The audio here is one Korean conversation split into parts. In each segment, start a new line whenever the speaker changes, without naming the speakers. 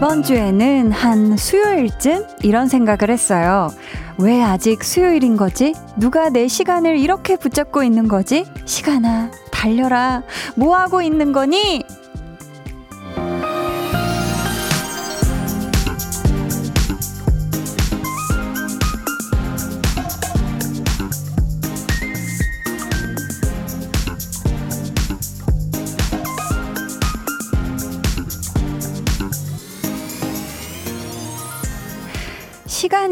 이번 주에는 한 수요일쯤 이런 생각을 했어요. 왜 아직 수요일인 거지? 누가 내 시간을 이렇게 붙잡고 있는 거지? 시간아, 달려라. 뭐 하고 있는 거니?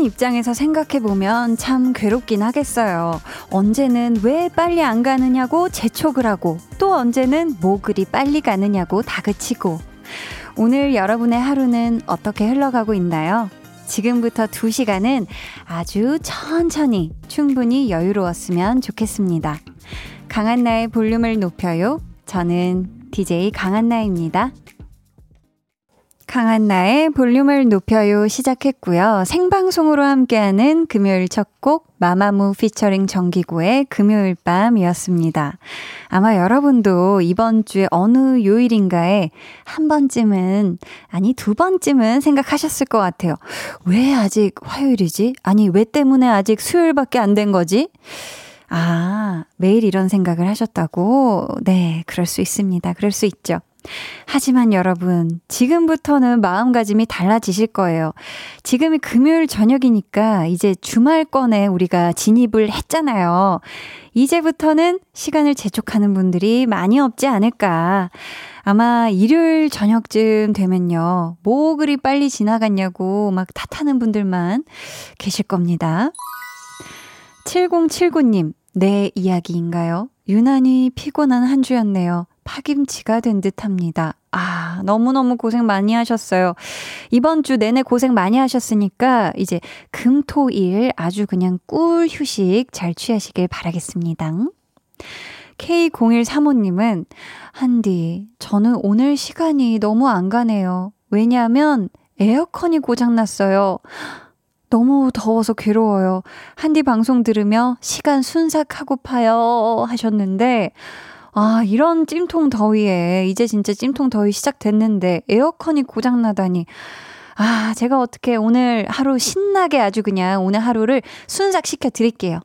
입장에서 생각해보면 참 괴롭긴 하겠어요. 언제는 왜 빨리 안 가느냐고 재촉을 하고, 또 언제는 뭐 그리 빨리 가느냐고 다그치고. 오늘 여러분의 하루는 어떻게 흘러가고 있나요? 지금부터 두 시간은 아주 천천히 충분히 여유로웠으면 좋겠습니다. 강한나의 볼륨을 높여요. 저는 DJ 강한나입니다. 강한 나의 볼륨을 높여요 시작했고요. 생방송으로 함께하는 금요일 첫 곡 마마무 피처링 정기고의 금요일 밤이었습니다. 아마 여러분도 이번 주에 어느 요일인가에 한 번쯤은 아니 두 번쯤은 생각하셨을 것 같아요. 왜 아직 화요일이지? 아니 왜 때문에 아직 수요일밖에 안 된 거지? 아, 매일 이런 생각을 하셨다고? 네, 그럴 수 있습니다. 그럴 수 있죠. 하지만 여러분, 지금부터는 마음가짐이 달라지실 거예요. 지금이 금요일 저녁이니까 이제 주말권에 우리가 진입을 했잖아요. 이제부터는 시간을 재촉하는 분들이 많이 없지 않을까. 아마 일요일 저녁쯤 되면요. 뭐 그리 빨리 지나갔냐고 막 탓하는 분들만 계실 겁니다. 7079님, 내 이야기인가요? 유난히 피곤한 한 주였네요. 파김치가 된 듯 합니다. 아, 너무너무 고생 많이 하셨어요. 이번 주 내내 고생 많이 하셨으니까 이제 금, 토, 일 아주 그냥 꿀 휴식 잘 취하시길 바라겠습니다. K0135님은, 한디, 저는 오늘 시간이 너무 안 가네요. 왜냐하면 에어컨이 고장났어요. 너무 더워서 괴로워요. 한디 방송 들으며 시간 순삭하고 파요 하셨는데, 아, 이런 찜통 더위에, 이제 진짜 찜통 더위 시작됐는데, 에어컨이 고장 나다니. 아, 제가 어떻게 오늘 하루 신나게 아주 그냥 오늘 하루를 순삭시켜 드릴게요.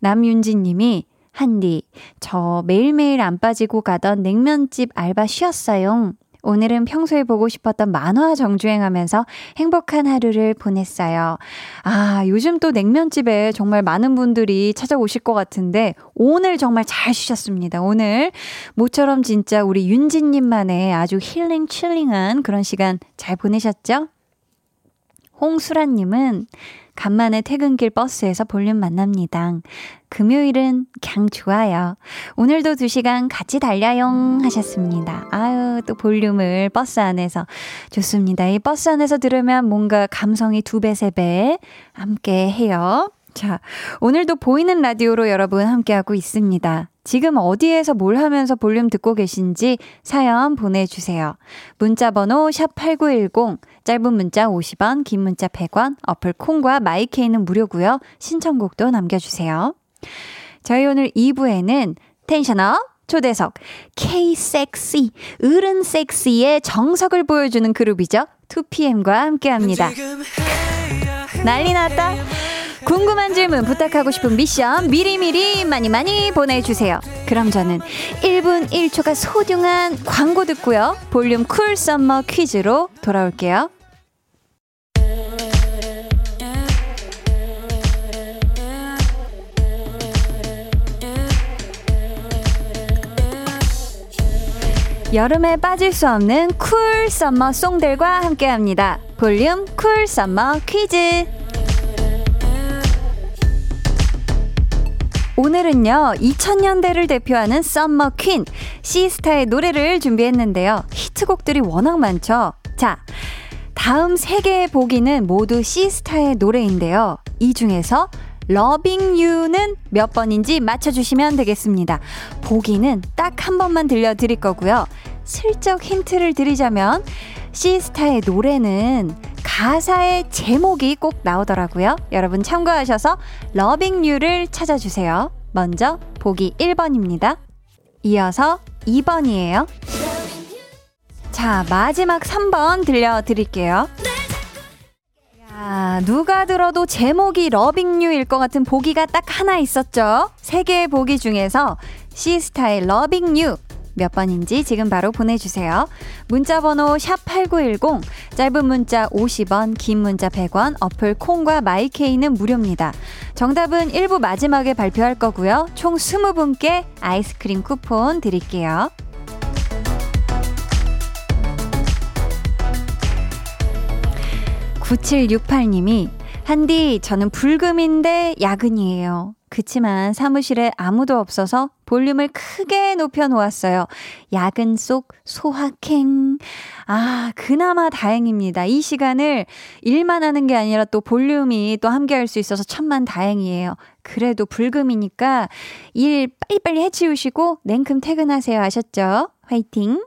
남윤지 님이, 한디, 저 매일매일 안 빠지고 가던 냉면집 알바 쉬었어요. 오늘은 평소에 보고 싶었던 만화 정주행하면서 행복한 하루를 보냈어요. 아, 요즘 또 냉면집에 정말 많은 분들이 찾아오실 것 같은데, 오늘 정말 잘 쉬셨습니다. 오늘 모처럼 진짜 우리 윤진님만의 아주 힐링, 칠링한 그런 시간 잘 보내셨죠? 홍수라님은 간만에 퇴근길 버스에서 볼륨 만납니다. 금요일은 그냥 좋아요. 오늘도 두 시간 같이 달려요 하셨습니다. 아유, 또 볼륨을 버스 안에서 좋습니다. 이 버스 안에서 들으면 뭔가 감성이 두 배, 세 배 함께 해요. 자, 오늘도 보이는 라디오로 여러분 함께하고 있습니다. 지금 어디에서 뭘 하면서 볼륨 듣고 계신지 사연 보내주세요. 문자번호 샵8910, 짧은 문자 50원, 긴 문자 100원, 어플 콩과 마이케이는 무료고요. 신청곡도 남겨주세요. 저희 오늘 2부에는 텐션업 초대석 K-섹시, 어른 섹시의 정석을 보여주는 그룹이죠. 2PM과 함께합니다. 난리 났다. 궁금한 질문, 부탁하고 싶은 미션 미리미리 많이 많이 보내주세요. 그럼 저는 1분 1초가 소중한 광고 듣고요. 볼륨 cool summer 퀴즈로 돌아올게요. 여름에 빠질 수 없는 cool summer song들과 함께합니다. 볼륨 cool summer 퀴즈. 오늘은요, 2000년대를 대표하는 summer queen, 시스타의 노래를 준비했는데요. 히트곡들이 워낙 많죠? 자, 다음 세 개의 보기는 모두 시스타의 노래인데요. 이 중에서 Loving U는 몇 번인지 맞춰주시면 되겠습니다. 보기는 딱 한 번만 들려드릴 거고요. 슬쩍 힌트를 드리자면 시스타의 노래는 가사의 제목이 꼭 나오더라고요. 여러분 참고하셔서 Loving U를 찾아주세요. 먼저 보기 1번입니다. 이어서 2번이에요. 자, 마지막 3번 들려드릴게요. 야, 누가 들어도 제목이 Loving U일 것 같은 보기가 딱 하나 있었죠? 세 개의 보기 중에서 시스타의 Loving U 몇 번인지 지금 바로 보내주세요. 문자 번호 샵8910, 짧은 문자 50원, 긴 문자 100원, 어플 콩과 마이케이는 무료입니다. 정답은 1부 마지막에 발표할 거고요. 총 20분께 아이스크림 쿠폰 드릴게요. 9768님이 한디 저는 불금인데 야근이에요. 그치만 사무실에 아무도 없어서 볼륨을 크게 높여 놓았어요. 야근 속 소확행. 아, 그나마 다행입니다. 이 시간을 일만 하는 게 아니라 또 볼륨이 또 함께 할 수 있어서 천만 다행이에요. 그래도 불금이니까 일 빨리빨리 해치우시고 냉큼 퇴근하세요. 아셨죠? 화이팅!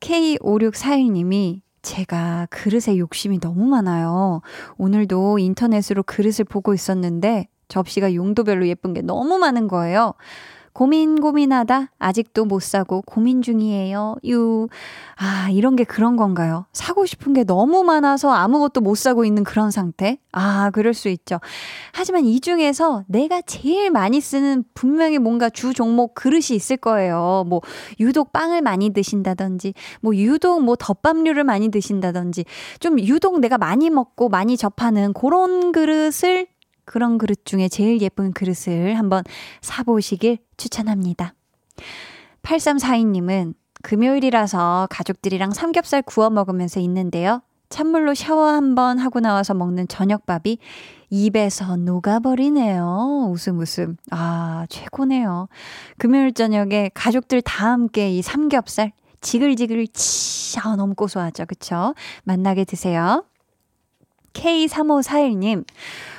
K5641님이 제가 그릇에 욕심이 너무 많아요. 오늘도 인터넷으로 그릇을 보고 있었는데 접시가 용도별로 예쁜 게 너무 많은 거예요. 고민 고민하다 아직도 못 사고 고민 중이에요. 유. 아, 이런 게 그런 건가요? 사고 싶은 게 너무 많아서 아무것도 못 사고 있는 그런 상태? 아, 그럴 수 있죠. 하지만 이 중에서 내가 제일 많이 쓰는 분명히 뭔가 주 종목 그릇이 있을 거예요. 뭐 유독 빵을 많이 드신다든지 뭐 유독 뭐 덮밥류를 많이 드신다든지 좀 유독 내가 많이 먹고 많이 접하는 그런 그릇을 그런 그릇 중에 제일 예쁜 그릇을 한번 사보시길 추천합니다. 8342님은 금요일이라서 가족들이랑 삼겹살 구워 먹으면서 있는데요. 찬물로 샤워 한번 하고 나와서 먹는 저녁밥이 입에서 녹아버리네요. 웃음 웃음. 아, 최고네요. 금요일 저녁에 가족들 다 함께 이 삼겹살 지글지글 치, 아, 너무 고소하죠. 그쵸? 만나게 드세요. K3541님,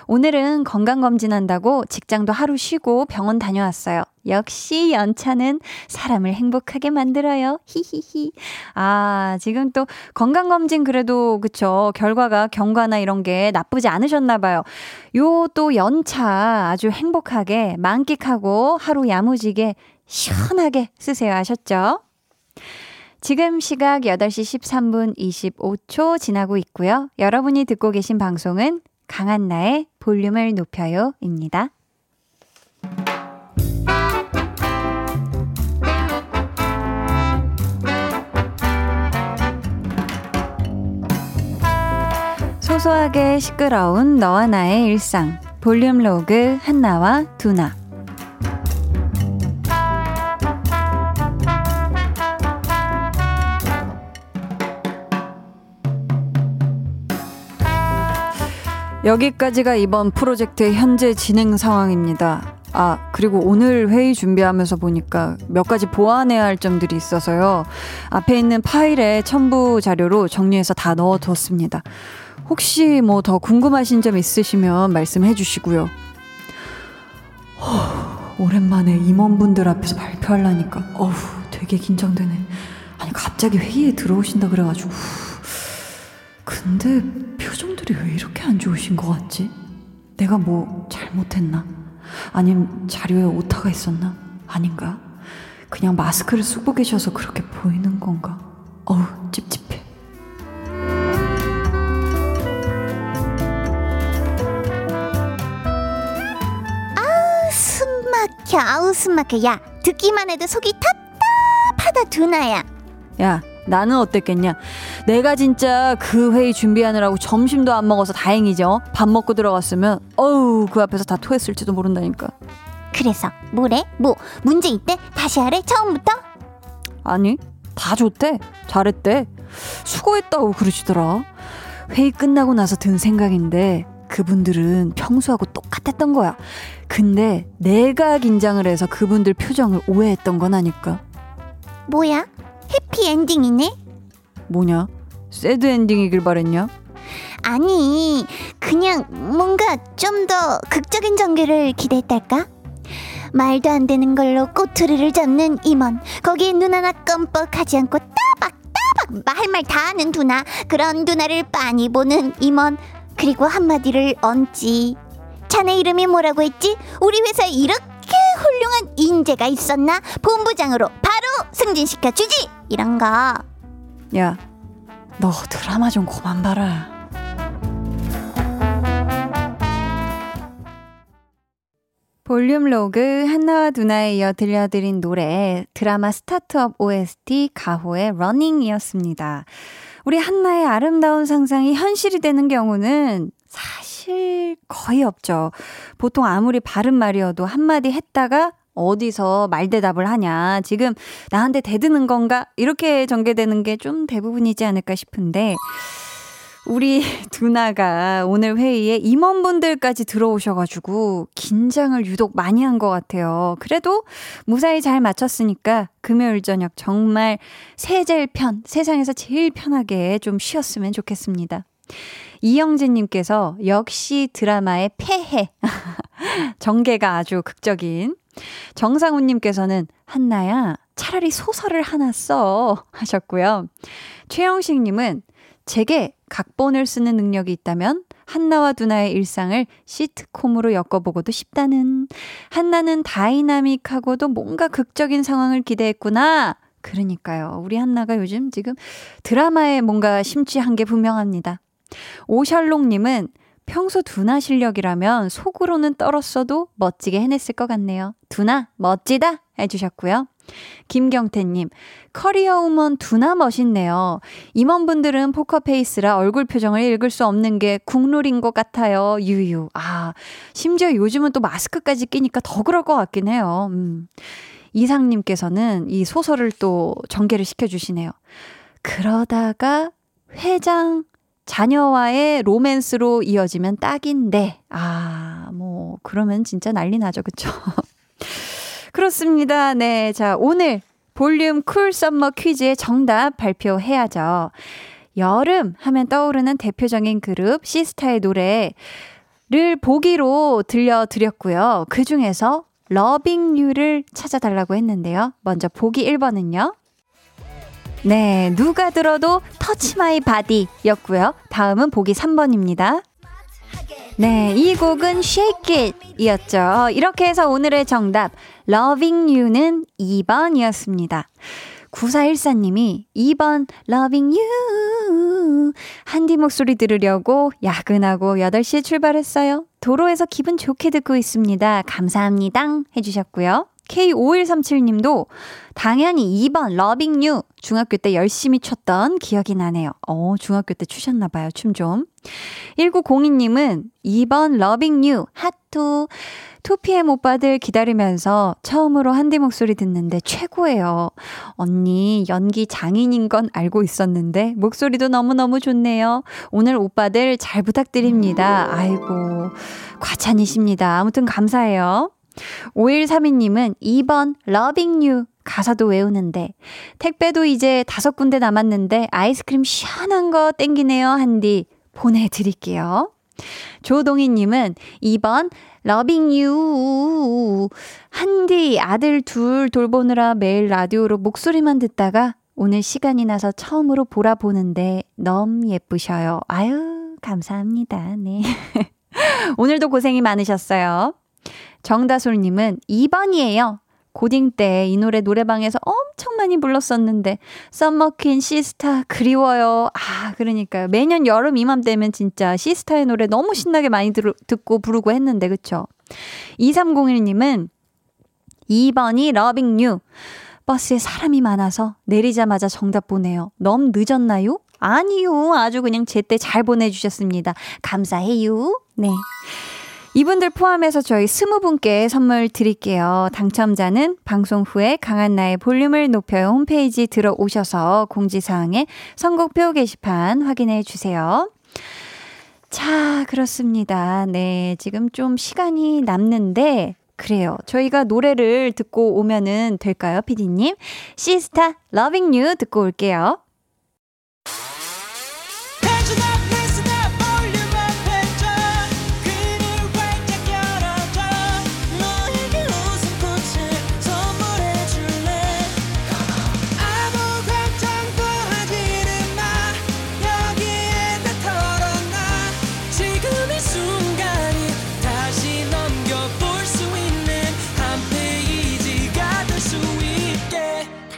오늘은 건강검진한다고 직장도 하루 쉬고 병원 다녀왔어요. 역시 연차는 사람을 행복하게 만들어요. 히히히. 아, 지금 또 건강검진 그래도, 그쵸. 결과가 경과나 이런 게 나쁘지 않으셨나봐요. 요 또 연차 아주 행복하게 만끽하고 하루 야무지게 시원하게 쓰세요. 아셨죠? 지금 시각 8시 13분 25초 지나고 있고요. 여러분이 듣고 계신 방송은 강한나의 볼륨을 높여요 입니다. 소소하게 시끄러운 너와 나의 일상 볼륨 로그 한나와 두나 여기까지가 이번 프로젝트의 현재 진행 상황입니다. 아, 그리고 오늘 회의 준비하면서 보니까 몇 가지 보완해야 할 점들이 있어서요. 앞에 있는 파일에 첨부 자료로 정리해서 다 넣어뒀습니다. 혹시 뭐 더 궁금하신 점 있으시면 말씀해 주시고요. 허, 오랜만에 임원분들 앞에서 발표하려니까 어우 되게 긴장되네. 아니 갑자기 회의에 들어오신다 그래가지고 근데 표정들이 왜 이렇게 안 좋으신 것 같지? 내가 뭐 잘못했나? 아님 자료에 오타가 있었나? 아닌가? 그냥 마스크를 쓰고 계셔서 그렇게 보이는 건가? 어우, 찝찝해.
아우, 숨 막혀, 아우, 숨 막혀. 야, 듣기만 해도 속이 답답하다, 두나야.
야, 나는 어땠겠냐? 내가 진짜 그 회의 준비하느라고 점심도 안 먹어서 다행이죠. 밥 먹고 들어갔으면 어우 그 앞에서 다 토했을지도 모른다니까.
그래서 뭐래? 뭐 문제 있대? 다시 하래? 처음부터?
아니 다 좋대. 잘했대. 수고했다고 그러시더라. 회의 끝나고 나서 든 생각인데 그분들은 평소하고 똑같았던 거야. 근데 내가 긴장을 해서 그분들 표정을 오해했던 건 아닐까?
뭐야? 해피엔딩이네?
뭐냐? 새드 엔딩이길 바랬냐?
아니, 그냥 뭔가 좀 더 극적인 전개를 기대했달까? 말도 안 되는 걸로 꼬투리를 잡는 임원. 거기에 눈 하나 껌뻑하지 않고 따박따박 할말 다 하는 두나. 그런 두나를 빤히 보는 임원. 그리고 한마디를 얹지. 자네 이름이 뭐라고 했지? 우리 회사에 이렇게 훌륭한 인재가 있었나? 본부장으로 바로 승진시켜 주지. 이런 거.
야, 너 드라마 좀 그만 봐라. 볼륨 로그 한나와 두나에 이어 들려드린 노래 드라마 스타트업 OST 가호의 Running이었습니다. 우리 한나의 아름다운 상상이 현실이 되는 경우는 사실 거의 없죠. 보통 아무리 바른 말이어도 한마디 했다가 어디서 말대답을 하냐. 지금 나한테 대드는 건가? 이렇게 전개되는 게 좀 대부분이지 않을까 싶은데 우리 두나가 오늘 회의에 임원분들까지 들어오셔가지고 긴장을 유독 많이 한 것 같아요. 그래도 무사히 잘 마쳤으니까 금요일 저녁 정말 세제일 편, 세상에서 제일 편하게 좀 쉬었으면 좋겠습니다. 이영진님께서 역시 드라마의 폐해. 전개가 아주 극적인. 정상훈님께서는 한나야, 차라리 소설을 하나 써. 하셨고요. 최영식님은 제게 각본을 쓰는 능력이 있다면 한나와 두나의 일상을 시트콤으로 엮어보고도 싶다는 한나는 다이나믹하고도 뭔가 극적인 상황을 기대했구나. 그러니까요. 우리 한나가 요즘 지금 드라마에 뭔가 심취한 게 분명합니다. 오셜롱님은 평소 두나 실력이라면 속으로는 떨었어도 멋지게 해냈을 것 같네요. 두나, 멋지다! 해주셨고요. 김경태님, 커리어 우먼 두나 멋있네요. 임원분들은 포커페이스라 얼굴 표정을 읽을 수 없는 게 국룰인 것 같아요. 유유. 아, 심지어 요즘은 또 마스크까지 끼니까 더 그럴 것 같긴 해요. 음. 이상님께서는 이 소설을 또 전개를 시켜주시네요. 그러다가 회장 자녀와의 로맨스로 이어지면 딱인데, 아, 뭐, 그러면 진짜 난리 나죠. 그쵸? 그렇습니다. 네. 자, 오늘 볼륨 cool summer 퀴즈의 정답 발표해야죠. 여름 하면 떠오르는 대표적인 그룹 시스타의 노래를 보기로 들려드렸고요. 그 중에서 Loving You를 찾아달라고 했는데요. 먼저 보기 1번은요. 네, 누가 들어도 Touch My Body 였고요. 다음은 보기 3번입니다. 네, 이 곡은 Shake It 이었죠. 이렇게 해서 오늘의 정답, Loving You는 2번이었습니다. 9414님이 2번 Loving You 한디 목소리 들으려고 야근하고 8시에 출발했어요. 도로에서 기분 좋게 듣고 있습니다. 감사합니다. 해주셨고요. K5137님도 당연히 2번 Loving You 중학교 때 열심히 췄던 기억이 나네요. 어, 중학교 때 추셨나 봐요. 춤 좀. 1902님은 2번 Loving You 하투 2PM 오빠들 기다리면서 처음으로 한디 목소리 듣는데 최고예요. 언니 연기 장인인 건 알고 있었는데 목소리도 너무너무 좋네요. 오늘 오빠들 잘 부탁드립니다. 아이고 과찬이십니다. 아무튼 감사해요. 5132님은 2번 Loving You 가사도 외우는데 택배도 이제 다섯 군데 남았는데 아이스크림 시원한 거 땡기네요 한디 보내드릴게요. 조동희님은 2번 Loving You 한디 아들 둘 돌보느라 매일 라디오로 목소리만 듣다가 오늘 시간이 나서 처음으로 보라 보는데 너무 예쁘셔요. 아유 감사합니다. 네. 오늘도 고생이 많으셨어요. 정다솔님은 2번이에요. 고딩 때 이 노래 노래방에서 엄청 많이 불렀었는데 summer queen 시스타 그리워요. 아 그러니까요. 매년 여름 이맘때면 진짜 시스타의 노래 너무 신나게 많이 들, 듣고 부르고 했는데 그쵸? 2301님은 2번이 Loving You. 버스에 사람이 많아서 내리자마자 정답 보내요. 너무 늦었나요? 아니요. 아주 그냥 제때 잘 보내주셨습니다. 감사해요. 네. 이분들 포함해서 저희 스무 분께 선물 드릴게요. 당첨자는 방송 후에 강한나의 볼륨을 높여요 홈페이지 들어오셔서 공지사항에 선곡표 게시판 확인해 주세요. 자, 그렇습니다. 네, 지금 좀 시간이 남는데, 그래요. 저희가 노래를 듣고 오면은 될까요, 피디님? 시스타, Loving You 듣고 올게요.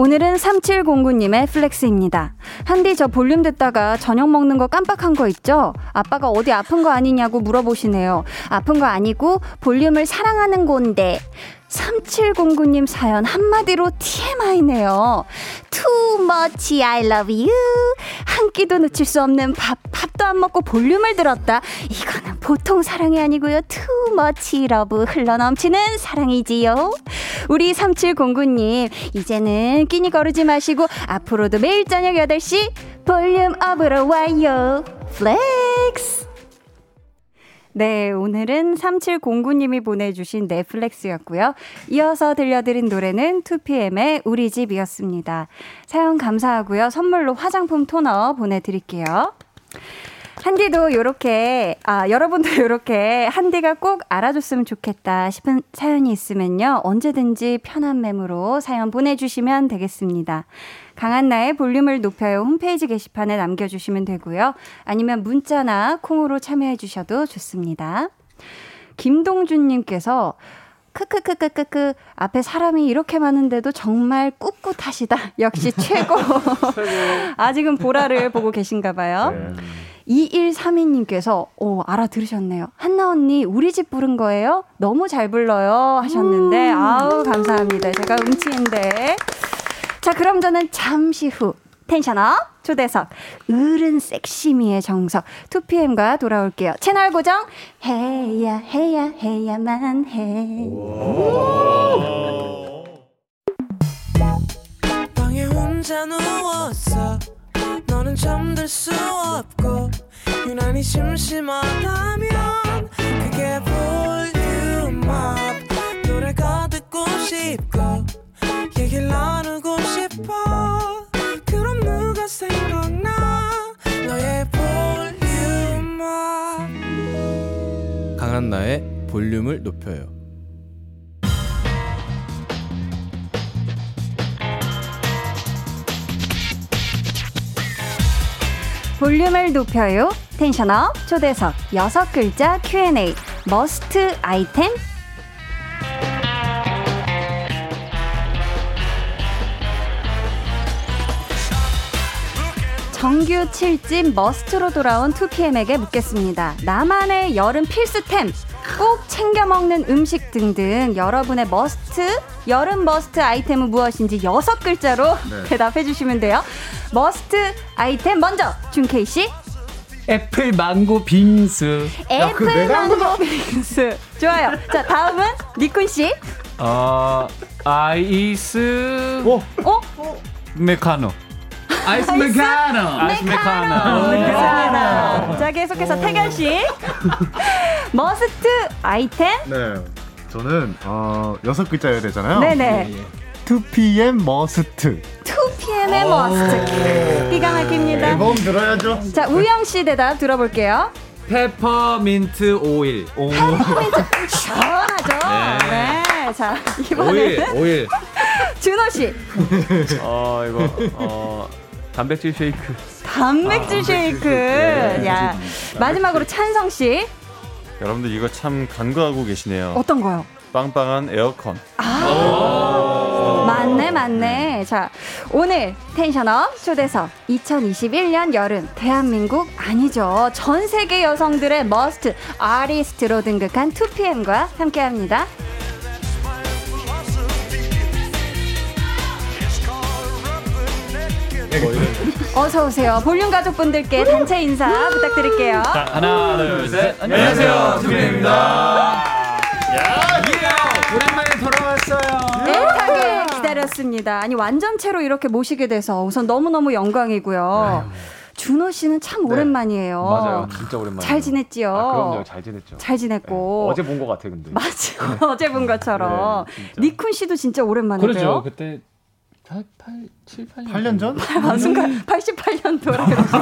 오늘은 3709님의 flex입니다. 한디 저 볼륨 듣다가 저녁 먹는 거 깜빡한 거 있죠? 아빠가 어디 아픈 거 아니냐고 물어보시네요. 아픈 거 아니고 볼륨을 사랑하는 건데 3709님 사연 한마디로 TMI네요. Too much I love you. 한 끼도 놓칠 수 없는 밥, 밥도 안 먹고 볼륨을 들었다. 이거는 보통 사랑이 아니고요. Too much love 흘러넘치는 사랑이지요. 우리 3709님, 이제는 끼니 거르지 마시고 앞으로도 매일 저녁 8시 볼륨 up으로 와요. flex! 네, 오늘은 3709님이 보내주신 네 flex였고요. 이어서 들려드린 노래는 2PM의 우리 집이었습니다. 사연 감사하고요. 선물로 화장품 토너 보내드릴게요. 한디도 요렇게, 아, 여러분도 요렇게 한디가 꼭 알아줬으면 좋겠다 싶은 사연이 있으면요. 언제든지 편한 메모로 사연 보내주시면 되겠습니다. 강한나의 볼륨을 높여요 홈페이지 게시판에 남겨주시면 되고요. 아니면 문자나 콩으로 참여해 주셔도 좋습니다. 김동준님께서 크크크크크크 앞에 사람이 이렇게 많은데도 정말 꿋꿋하시다. 역시 최고. 아직은 보라를 보고 계신가 봐요. 네. 2132님께서, 오, 알아들으셨네요. 한나 언니, 우리 집 부른 거예요? 너무 잘 불러요. 하셨는데, 음. 아우, 감사합니다. 제가 음치인데. 자, 그럼 저는 잠시 후 텐션업 초대석 어른 섹시미의 정석 2PM과 돌아올게요. 채널 고정 해야 해야 해야만 해. 방에 혼자 누웠어 너는 잠들 수 없고 유난히 심심하다면 그게 볼륨업 노래가 듣고 싶고 얘기를 나누고 싶어. 그럼 누가 생각나? 너의 볼륨
강한 나의 볼륨을 높여요.
볼륨을 높여요. 텐션업 초대석 여섯 글자 Q&A must 아이템 정규 7집 MUST로 돌아온 2PM에게 묻겠습니다. 나만의 여름 필수템, 꼭 챙겨 먹는 음식 등등 여러분의 must, 여름 must 아이템은 무엇인지 여섯 글자로 네. 대답해 주시면 돼요. must 아이템 먼저 준케이 씨.
애플 망고 빙수.
애플 야, 망고 빙수. 좋아요. 자, 다음은 닉쿤 씨.
어, 아이스.
어? 어?
메카노. 아이스 메카노.
아이스 메카노. 메카노. 자, 계속해서 택연 씨. must 아이템?
네. 저는 어, 여섯 글자여야 되잖아요.
네네.
2PM MUST.
2PM의 MUST. 기가 막힙니다.
앨범 들어야죠.
자, 우영 씨 대답 들어볼게요.
페퍼민트 오일.
오. 페퍼민트 시원하죠. 네. 네. 자, 이번에는
오일. 오일.
준호 씨.
어, 이거 어 단백질 쉐이크.
단백질 아, 쉐이크. 네. 야. 마지막으로 찬성 씨.
여러분들 이거 참 간과하고 계시네요.
어떤 거요?
빵빵한 에어컨.
아, 맞네, 맞네. 자, 오늘 tension up 초대석 2021년 여름 대한민국 아니죠. 전 세계 여성들의 must 아티스트로 등극한 2PM과 함께 합니다. 어서 오세요. 볼륨 가족분들께 단체 인사 부탁드릴게요.
자, 하나, 둘, 셋.
안녕하세요. 투비입니다.
오랜만에 돌아왔어요.
애타게 기다렸습니다. 아니 완전체로 이렇게 모시게 돼서 우선 너무너무 영광이고요. 준호 씨는 참 네. 오랜만이에요.
맞아요. 진짜 오랜만이에요.
잘 지냈지요?
아, 그럼요. 잘 지냈죠.
잘 지냈고.
네. 어제 본 것 같아, 근데.
맞죠. 어제 본 것처럼. 네, 니쿤 씨도 진짜 오랜만이에요.
그렇죠. 그때
8, 8, 7, 8년,
8년 전?
아, 순간 88년도라 그러시죠.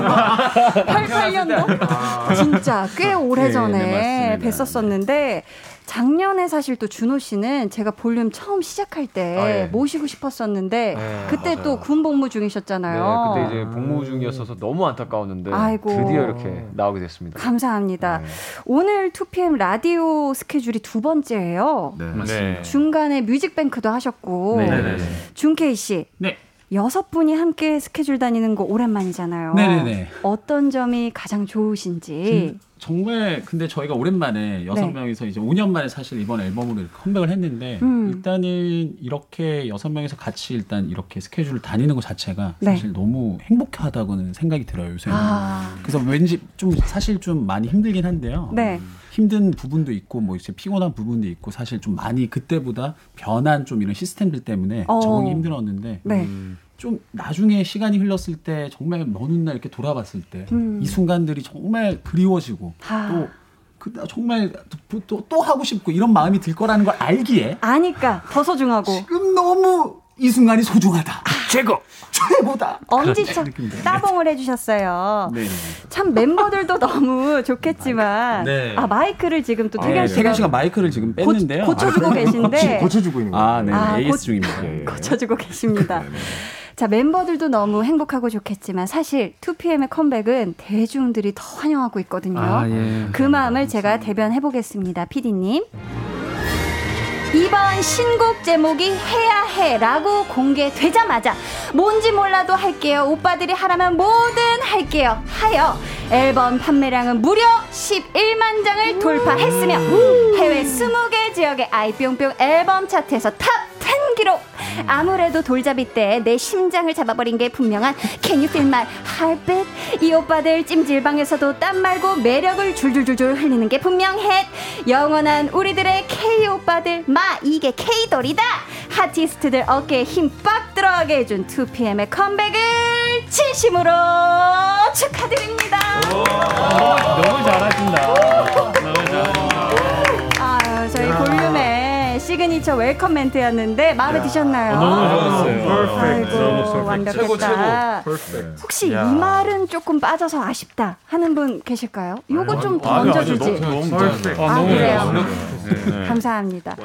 88년도? 진짜 꽤 오래 전에
네, 네,
뵀었었는데, 작년에 사실 또 준호 씨는 제가 볼륨 처음 시작할 때
아, 예.
모시고 싶었었는데,
네,
그때
맞아요.
또 군 복무
네,
중이셨잖아요.
그때 이제 복무 중이었어서 너무 안타까웠는데
아이고.
드디어 이렇게 나오게 됐습니다.
감사합니다.
네.
오늘 2PM 라디오 스케줄이 두 번째예요.
네.
네.
중간에 뮤직뱅크도 하셨고,
네네네.
준케이 씨.
네.
여섯 분이 함께 스케줄 다니는 거 오랜만이잖아요.
네네네.
어떤 점이 가장 좋으신지.
음, 정말 근데 저희가 오랜만에 여섯
네.
명이서 이제 5년 만에 사실 이번 앨범으로 이렇게 컴백을 했는데
음.
일단은 이렇게 여섯 명이서 같이 일단 이렇게 스케줄을 다니는 것 자체가
네.
사실 너무 행복하다고는 생각이 들어요 요새는.
아,
그래서 왠지 좀 사실 좀 많이 힘들긴 한데요.
네.
힘든 부분도 있고 뭐 이제 피곤한 부분도 있고 사실 좀 많이 그때보다 변한 좀 이런 시스템들 때문에
어.
적응이 힘들었는데
네.
좀 나중에 시간이 흘렀을 때 정말 먼 훗날 이렇게 돌아봤을 때이
음.
순간들이 정말 그리워지고
아.
또 그, 정말 또, 또, 또 하고 싶고 이런 마음이 들 거라는 걸 알기에
아니까 더 소중하고
지금 너무 이 순간이 소중하다. 최고! 최고다!
엄지척
느낌인데.
따봉을 해주셨어요.
네.
참 멤버들도 너무 좋겠지만
네.
아 마이크를 지금 또 태견
아,
씨가
태견 씨가 마이크를 지금
고,
뺐는데요.
고 쳐주고 계신데
고쳐주고 있는 거예요.
아, 네.
아,
AS
고-
중입니다.
예, 예.
고쳐주고 계십니다.
네,
자, 멤버들도 너무 행복하고 좋겠지만 사실 2PM의 컴백은 대중들이 더 환영하고 있거든요.
아,
예.
그 마음을 제가 대변해 보겠습니다. PD님. 이번 신곡 제목이 해야 해라고 공개되자마자 뭔지 몰라도 할게요. 오빠들이 하라면 뭐든 할게요. 하여 앨범 판매량은 무려 11만 장을 돌파했으며 해외 20개 지역의 아이뿅뿅 앨범 차트에서 top 10 기록. 아무래도 돌잡이 때 내 심장을 잡아버린 게 분명한 Can you feel my heartbeat? 이 오빠들 찜질방에서도 땀 말고 매력을 줄줄줄줄 흘리는 게 분명해. 영원한 우리들의 K 오빠들 마 이게 K돌이다. Hottest들 어깨에 힘 빡 들어가게 해준 2PM의 컴백을 진심으로 축하드립니다.
너무 잘하신다.
아, 저희 볼륨의 signature welcome 멘트였는데 마음에 드셨나요?
너무 좋았어요.
아이고 완벽했다. 혹시 이 말은 조금 빠져서 아쉽다 하는 분 계실까요? 요거 좀
잘해요.
아, 그래요?
네.
감사합니다.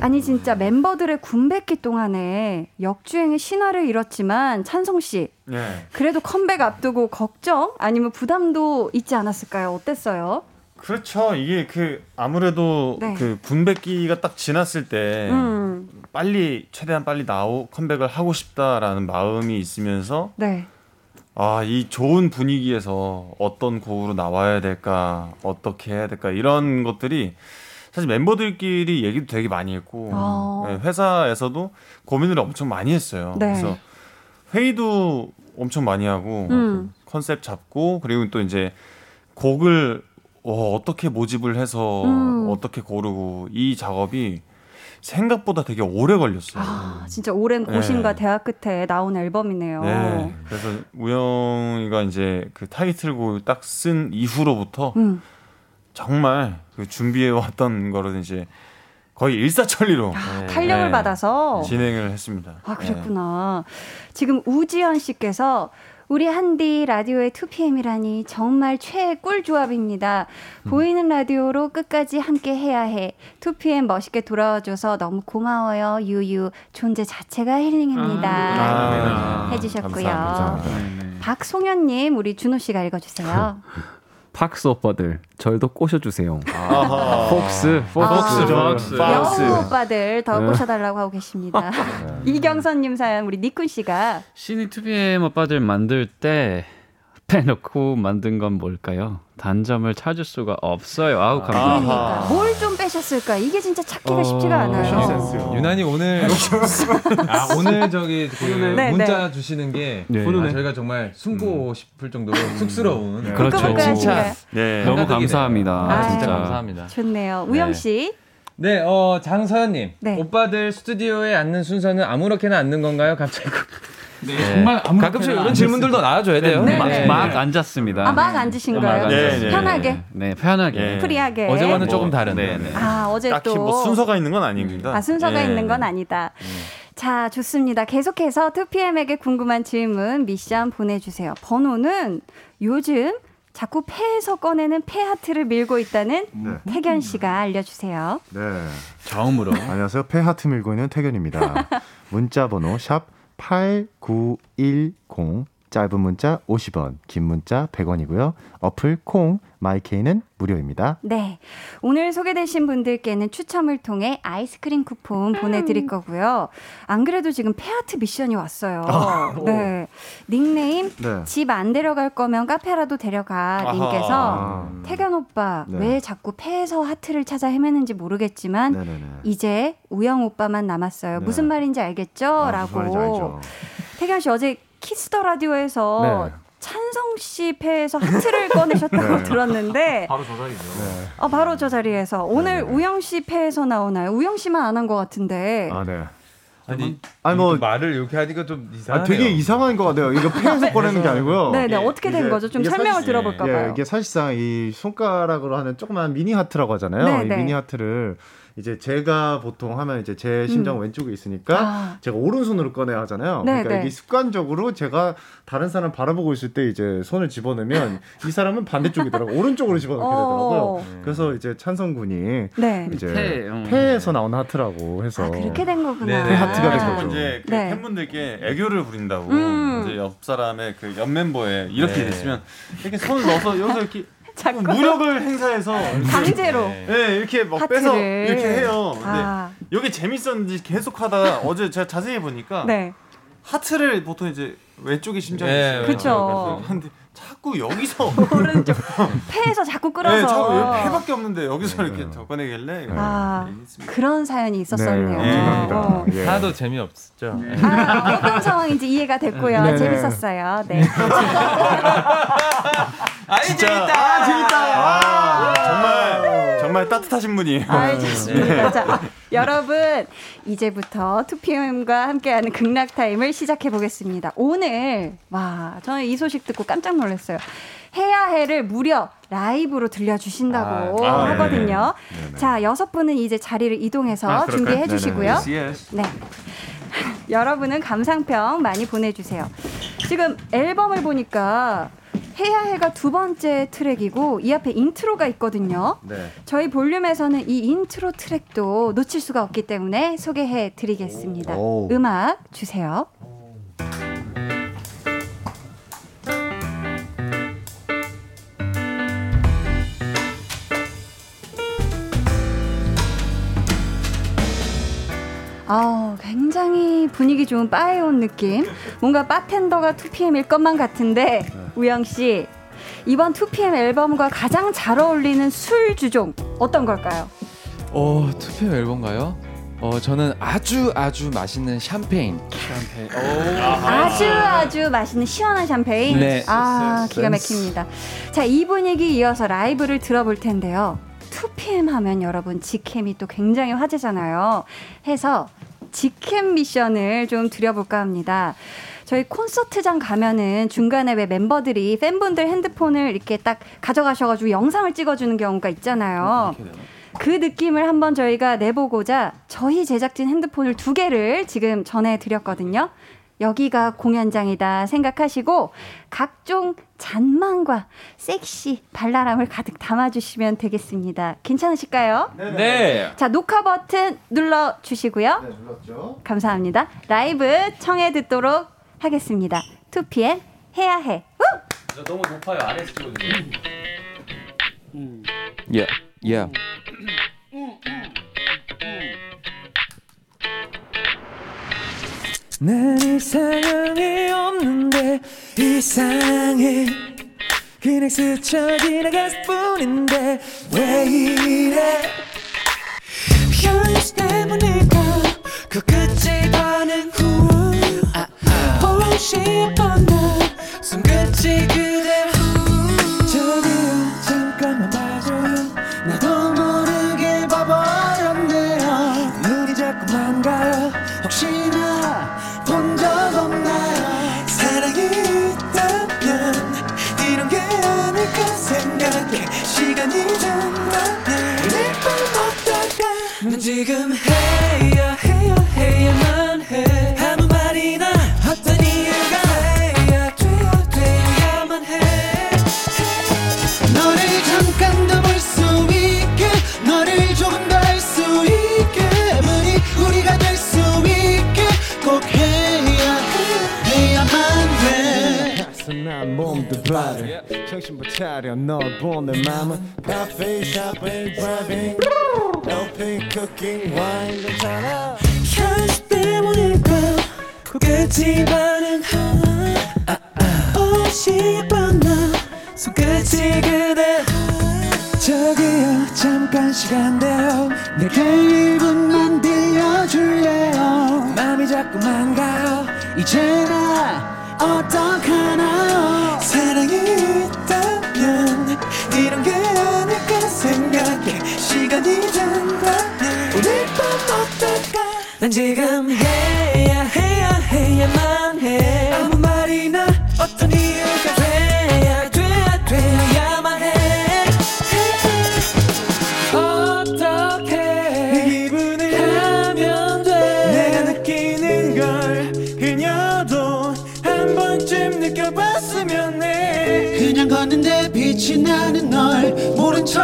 아니 진짜 멤버들의 군백기 동안에 역주행의 신화를 이뤘지만 찬성 씨
네.
그래도 컴백 앞두고 걱정 아니면 부담도 있지 않았을까요? 어땠어요?
그렇죠. 이게 그 아무래도
네.
그 분배기가 딱 지났을 때
음,
빨리 최대한 빨리 나오 컴백을 하고 싶다라는 마음이 있으면서
네.
아 이 좋은 분위기에서 어떤 곡으로 나와야 될까 어떻게 해야 될까 이런 것들이 사실 멤버들끼리 얘기도 되게 많이 했고
어.
네, 회사에서도 고민을 엄청 많이 했어요.
네.
그래서 회의도 엄청 많이 하고
음.
컨셉 잡고 그리고 또 이제 곡을 어, 어떻게 모집을 해서
음.
어떻게 고르고 이 작업이 생각보다 되게 오래 걸렸어요.
아 진짜 오랜
네.
고심과 대화 끝에 나온 앨범이네요.
네. 그래서 우영이가 이제 그 타이틀곡을 딱 쓴 이후로부터
음.
정말 그 준비해 왔던 거를 이제 거의 일사천리로
아, 탄력을
네.
받아서
진행을 했습니다.
아, 그랬구나. 지금 우지연 씨께서 우리 한디 라디오의 2PM이라니 정말 최애 꿀 조합입니다.
음.
보이는 라디오로 끝까지 함께 해야 해. 2PM 멋있게 돌아와줘서 너무 고마워요. 유유. 존재 자체가 힐링입니다.
아,
해주셨고요.
감사합니다.
박송현님, 우리 준호 씨가 읽어주세요.
팍스 오빠들 절도 꼬셔주세요.
아하.
폭스, 폭스,
폭스.
여우 오빠들 더
네.
꼬셔달라고 하고 계십니다. 이경선님 사연 우리 니쿤 씨가
신이 2PM 오빠들 만들 때 빼놓고 만든 건 뭘까요? 단점을 찾을 수가 없어요. 아우 감사합니다.
그러니까 뭘좀 빼셨을까? 이게 진짜 찾기가 쉽지가
어,
않아요.
유난히 오늘 아 오늘 저기 그
네,
문자 주시는 게
네.
아, 저희가 정말 숨고 싶을 정도로 쑥스러운
그렇죠.
부끄부끄하신가요?
네.
너무. 감사합니다.
아,
진짜
진짜.
감사합니다.
좋네요. 우영 씨.
네, 어 장서연님,
네.
오빠들 스튜디오에 앉는 순서는 아무렇게나 앉는 건가요? 갑자기
네, 정말 아무렇게나
가끔씩 이런
안
질문들도 나와줘야 돼요.
네,
막,
네.
막 앉았습니다.
아, 막 앉으신
막
거예요?
네. 네.
편하게?
네, 편하게.
네.
프리하게.
어제와는
뭐,
조금 다른.
네, 네.
아, 어제
딱히
또.
뭐 순서가 있는 건 아닙니다.
아, 순서가
네.
있는 건 아니다. 자, 좋습니다. 계속해서 2PM에게 궁금한 질문, 미션 보내주세요. 번호는 요즘 자꾸 폐에서 꺼내는 폐 하트를 밀고 있다는
네.
택연 씨가 알려주세요.
네.
처음으로.
안녕하세요. 폐 하트 밀고 있는 택연입니다. 문자 번호 샵 8910 짧은 문자 50원, 긴 문자 100원이고요. 어플 콩 마이케이는 무료입니다.
네. 오늘 소개되신 분들께는 추첨을 통해 아이스크림 쿠폰 보내 드릴 거고요. 안 그래도 지금 폐 하트 미션이 왔어요. 네. 닉네임
네.
집 안 데려갈 거면 카페라도 데려가
아하.
님께서 택연 오빠
네.
왜 자꾸 폐에서 하트를 찾아 헤매는지 모르겠지만
네네네.
이제 우영 오빠만 남았어요.
네.
무슨 말인지 알겠죠?
아,
라고. 택연 씨 어제 키스더 라디오에서
네.
찬성 씨 폐에서 하트를 꺼내셨다고
네.
들었는데
바로 저 자리죠.
네.
아, 바로 저 자리에서 오늘
네.
우영 씨 폐에서 나오나요? 우영 씨만 안 한 것 같은데.
아, 네.
아니,
아니 뭐
말을 이렇게 하니까 좀
아,
이상하네요.
되게 이상한 것 같아요. 이거 폐에서 꺼내는 게 아니고요.
네, 네. 어떻게 된 거죠? 좀 설명을
사실-
들어볼까
예,
봐요.
이게 사실상 이 손가락으로 하는 조그만 미니 하트라고 하잖아요.
네,
이
네.
미니 하트를 이제 제가 보통 하면 이제 제 심장
음.
왼쪽에 있으니까
아.
제가 오른손으로 꺼내야 하잖아요.
네,
그러니까
네.
이게 습관적으로 제가 다른 사람 바라보고 있을 때 이제 손을 집어넣으면 이 사람은 반대쪽이더라고 오른쪽으로 집어넣게 되더라고요.
어.
그래서 이제 찬성 군이
네.
이제
폐, 음.
폐에서 나온 하트라고 해서
아, 그렇게 된 거구나.
네,
폐 하트가 된 거죠.
이제 그
네.
팬분들께 애교를 부린다고
음.
이제 옆 사람의 그 옆 멤버에 이렇게
네.
됐으면 이렇게 손을 넣어서 여기서 이렇게
자꾸
무력을 행사해서
강제로.
네, 이렇게 막
하트를.
빼서 이렇게 해요. 근데
아,
여기 재밌었는지 계속 하다가 어제 제가 자세히 보니까
네.
하트를 보통 이제 왼쪽에 심장이
네,
있어요.
그쵸.
근데 자꾸 여기서
오른쪽. 폐에서 자꾸
네,
끌어서.
저 폐밖에 없는데 여기서 이렇게 더 꺼내길래
아. 그런 사연이 있었었네요.
네, 죄송합니다.
어.
예.
하나도 재미없죠.
아, 어떤 상황인지 이해가 됐고요.
네, 네.
재밌었어요. 네.
아니 재밌다.
아 재밌다. 아, 정말 정말 따뜻하신 분이에요.
아, 좋습니다. 자, 여러분, 이제부터 2PM과 함께하는 극락 타임을 시작해 보겠습니다. 오늘, 와, 저는 이 소식 듣고 깜짝 놀랐어요. 해야 해를 무려 라이브로 들려주신다고
아, 아,
하거든요. 자, 여섯 분은 이제 자리를 이동해서
아?
준비해
네네.
주시고요.
yes.
네. 여러분은 감상평 많이 보내주세요. 지금 앨범을 보니까 해야 해가 두 번째 트랙이고 이 앞에 intro가 있거든요.
네.
저희 볼륨에서는 이 인트로 트랙도 놓칠 수가 없기 때문에 소개해 드리겠습니다.
오.
음악 주세요. 아우, 굉장히 분위기 좋은 바에 온 느낌. 뭔가 바텐더가 2PM일 것만 같은데, 우영 씨, 이번 2PM 앨범과 가장 잘 어울리는 술 주종, 어떤 걸까요?
어, 투표 앨범가요? 어, 저는 아주 아주 맛있는 샴페인.
아주 아주 맛있는 시원한 샴페인.
네.
아 기가. 막힙니다. 자 이 분위기 이어서 라이브를 들어볼 텐데요. 2PM 하면 여러분 직캠이 또 굉장히 화제잖아요. 해서 직캠 미션을 좀 드려볼까 합니다. 저희 콘서트장 가면은 중간에 왜 멤버들이 팬분들 핸드폰을 이렇게 딱 가져가셔가지고 영상을 찍어주는 경우가 있잖아요. 그 느낌을 한번 저희가 내보고자 저희 제작진 핸드폰을 두 개를 지금 전해드렸거든요. 여기가 공연장이다 생각하시고 각종 잔망과 섹시, 발랄함을 가득 담아주시면 되겠습니다. 괜찮으실까요?
네.
자, 녹화 버튼 눌러 주시고요.
네, 눌렀죠.
감사합니다. 라이브 청해 듣도록 하겠습니다. 2PM 해야 해. 우!
너무 높아요. 아래에서 찍어주세요.
예. 예. 난 이상함이 없는데 이상해 그냥 스쳐 지나갔을 뿐인데 왜 이래 현실 때문일까 그 끝이 가는 후 싶어 난 손끝이 그대 저기요 잠깐만 봐줘요. 나도 모르게 봐버렸네요. 눈이 자꾸만 가요. 혹시나 본 적 없나요? 사랑이 있다면 이런 게 아닐까 생각해. 시간이 지나면 내밤 어떨까? 난 지금 해
차려 널 보는 맘은 카페 샵에 드라이빙 LP 쿠킹 와인 괜찮아.
현실 때문일까? 고개지 반응 옷이 예뻤나? 손끝이 그대. 저기요 잠깐 시간대요. 내게 1분만 들려줄래요? 맘이 자꾸만 가요. 이제 나 어떡하나요 사랑이 있다면 이런 게 아닐까 생각해. 시간이 된다면 오늘 밤 어떨까? 난 지금 해야 해야 해야만 나는 널 모른 척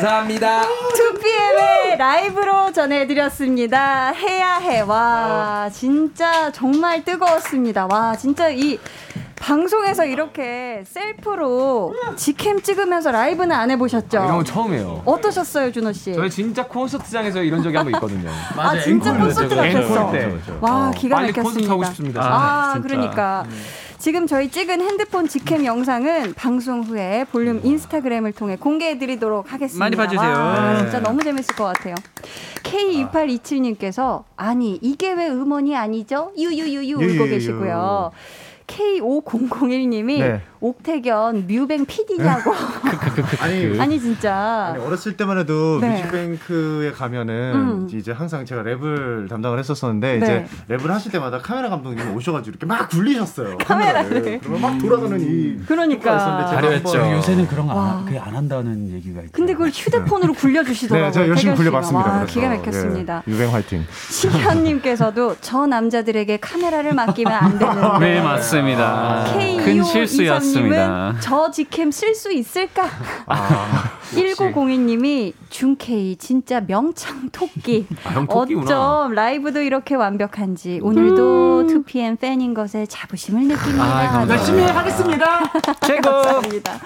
감사합니다.
2PM의 라이브로 전해드렸습니다. 해야 해. 와, 진짜 정말 뜨거웠습니다. 와, 진짜 이 방송에서 이렇게 셀프로 직캠 찍으면서 라이브는 안 해보셨죠?
이런 건 처음이에요.
어떠셨어요, 준호 씨?
저희 진짜 콘서트장에서 이런 적이 한 번 있거든요.
아, 진짜 콘서트 같았어. 와, 기가 막혔습니다.
콘서트 하고 싶습니다.
아,
진짜.
그러니까. 지금 저희 찍은 핸드폰 직캠 영상은 방송 후에 볼륨 인스타그램을 통해 공개해드리도록 하겠습니다.
많이 봐주세요.
와,
네.
진짜 너무 재밌을 것 같아요. K2827님께서 아니 이게 왜 음원이 아니죠? 유유유유 울고. 계시고요. K5001님이
네.
옥태견 뮤뱅 PD냐고.
아니,
아니 진짜.
아니, 어렸을 때만 해도
네.
뮤직뱅크에 가면은
음.
이제 항상 제가 랩을 담당을 했었었는데
네.
이제 랩을 하실 때마다 카메라 감독님이 오셔가지고 이렇게 막 굴리셨어요.
카메라를.
그러면 막 돌아가는 이
그러니까.
잘했죠.
한번-
요새는 그런 거
와.
안, 그게 안 한다는 얘기가 있죠.
근데 그걸 휴대폰으로 굴려주시더라고요.
네, 제가 열심히. 굴려봤습니다.
와. 기가 막혔습니다.
예, 유뱅 화이팅.
신현님께서도 저 남자들에게 카메라를 맡기면 안 되는데.
네, 맞습니다. 큰 실수였 습니다.
저 직캠 쓸 수 있을까?
아,
1902님이 준케이 진짜 명창 토끼.
아.
어쩜 라이브도 이렇게 완벽한지 오늘도 2PM 팬인 것에 자부심을 느낍니다.
아.
열심히 하겠습니다.
최고.
감사합니다.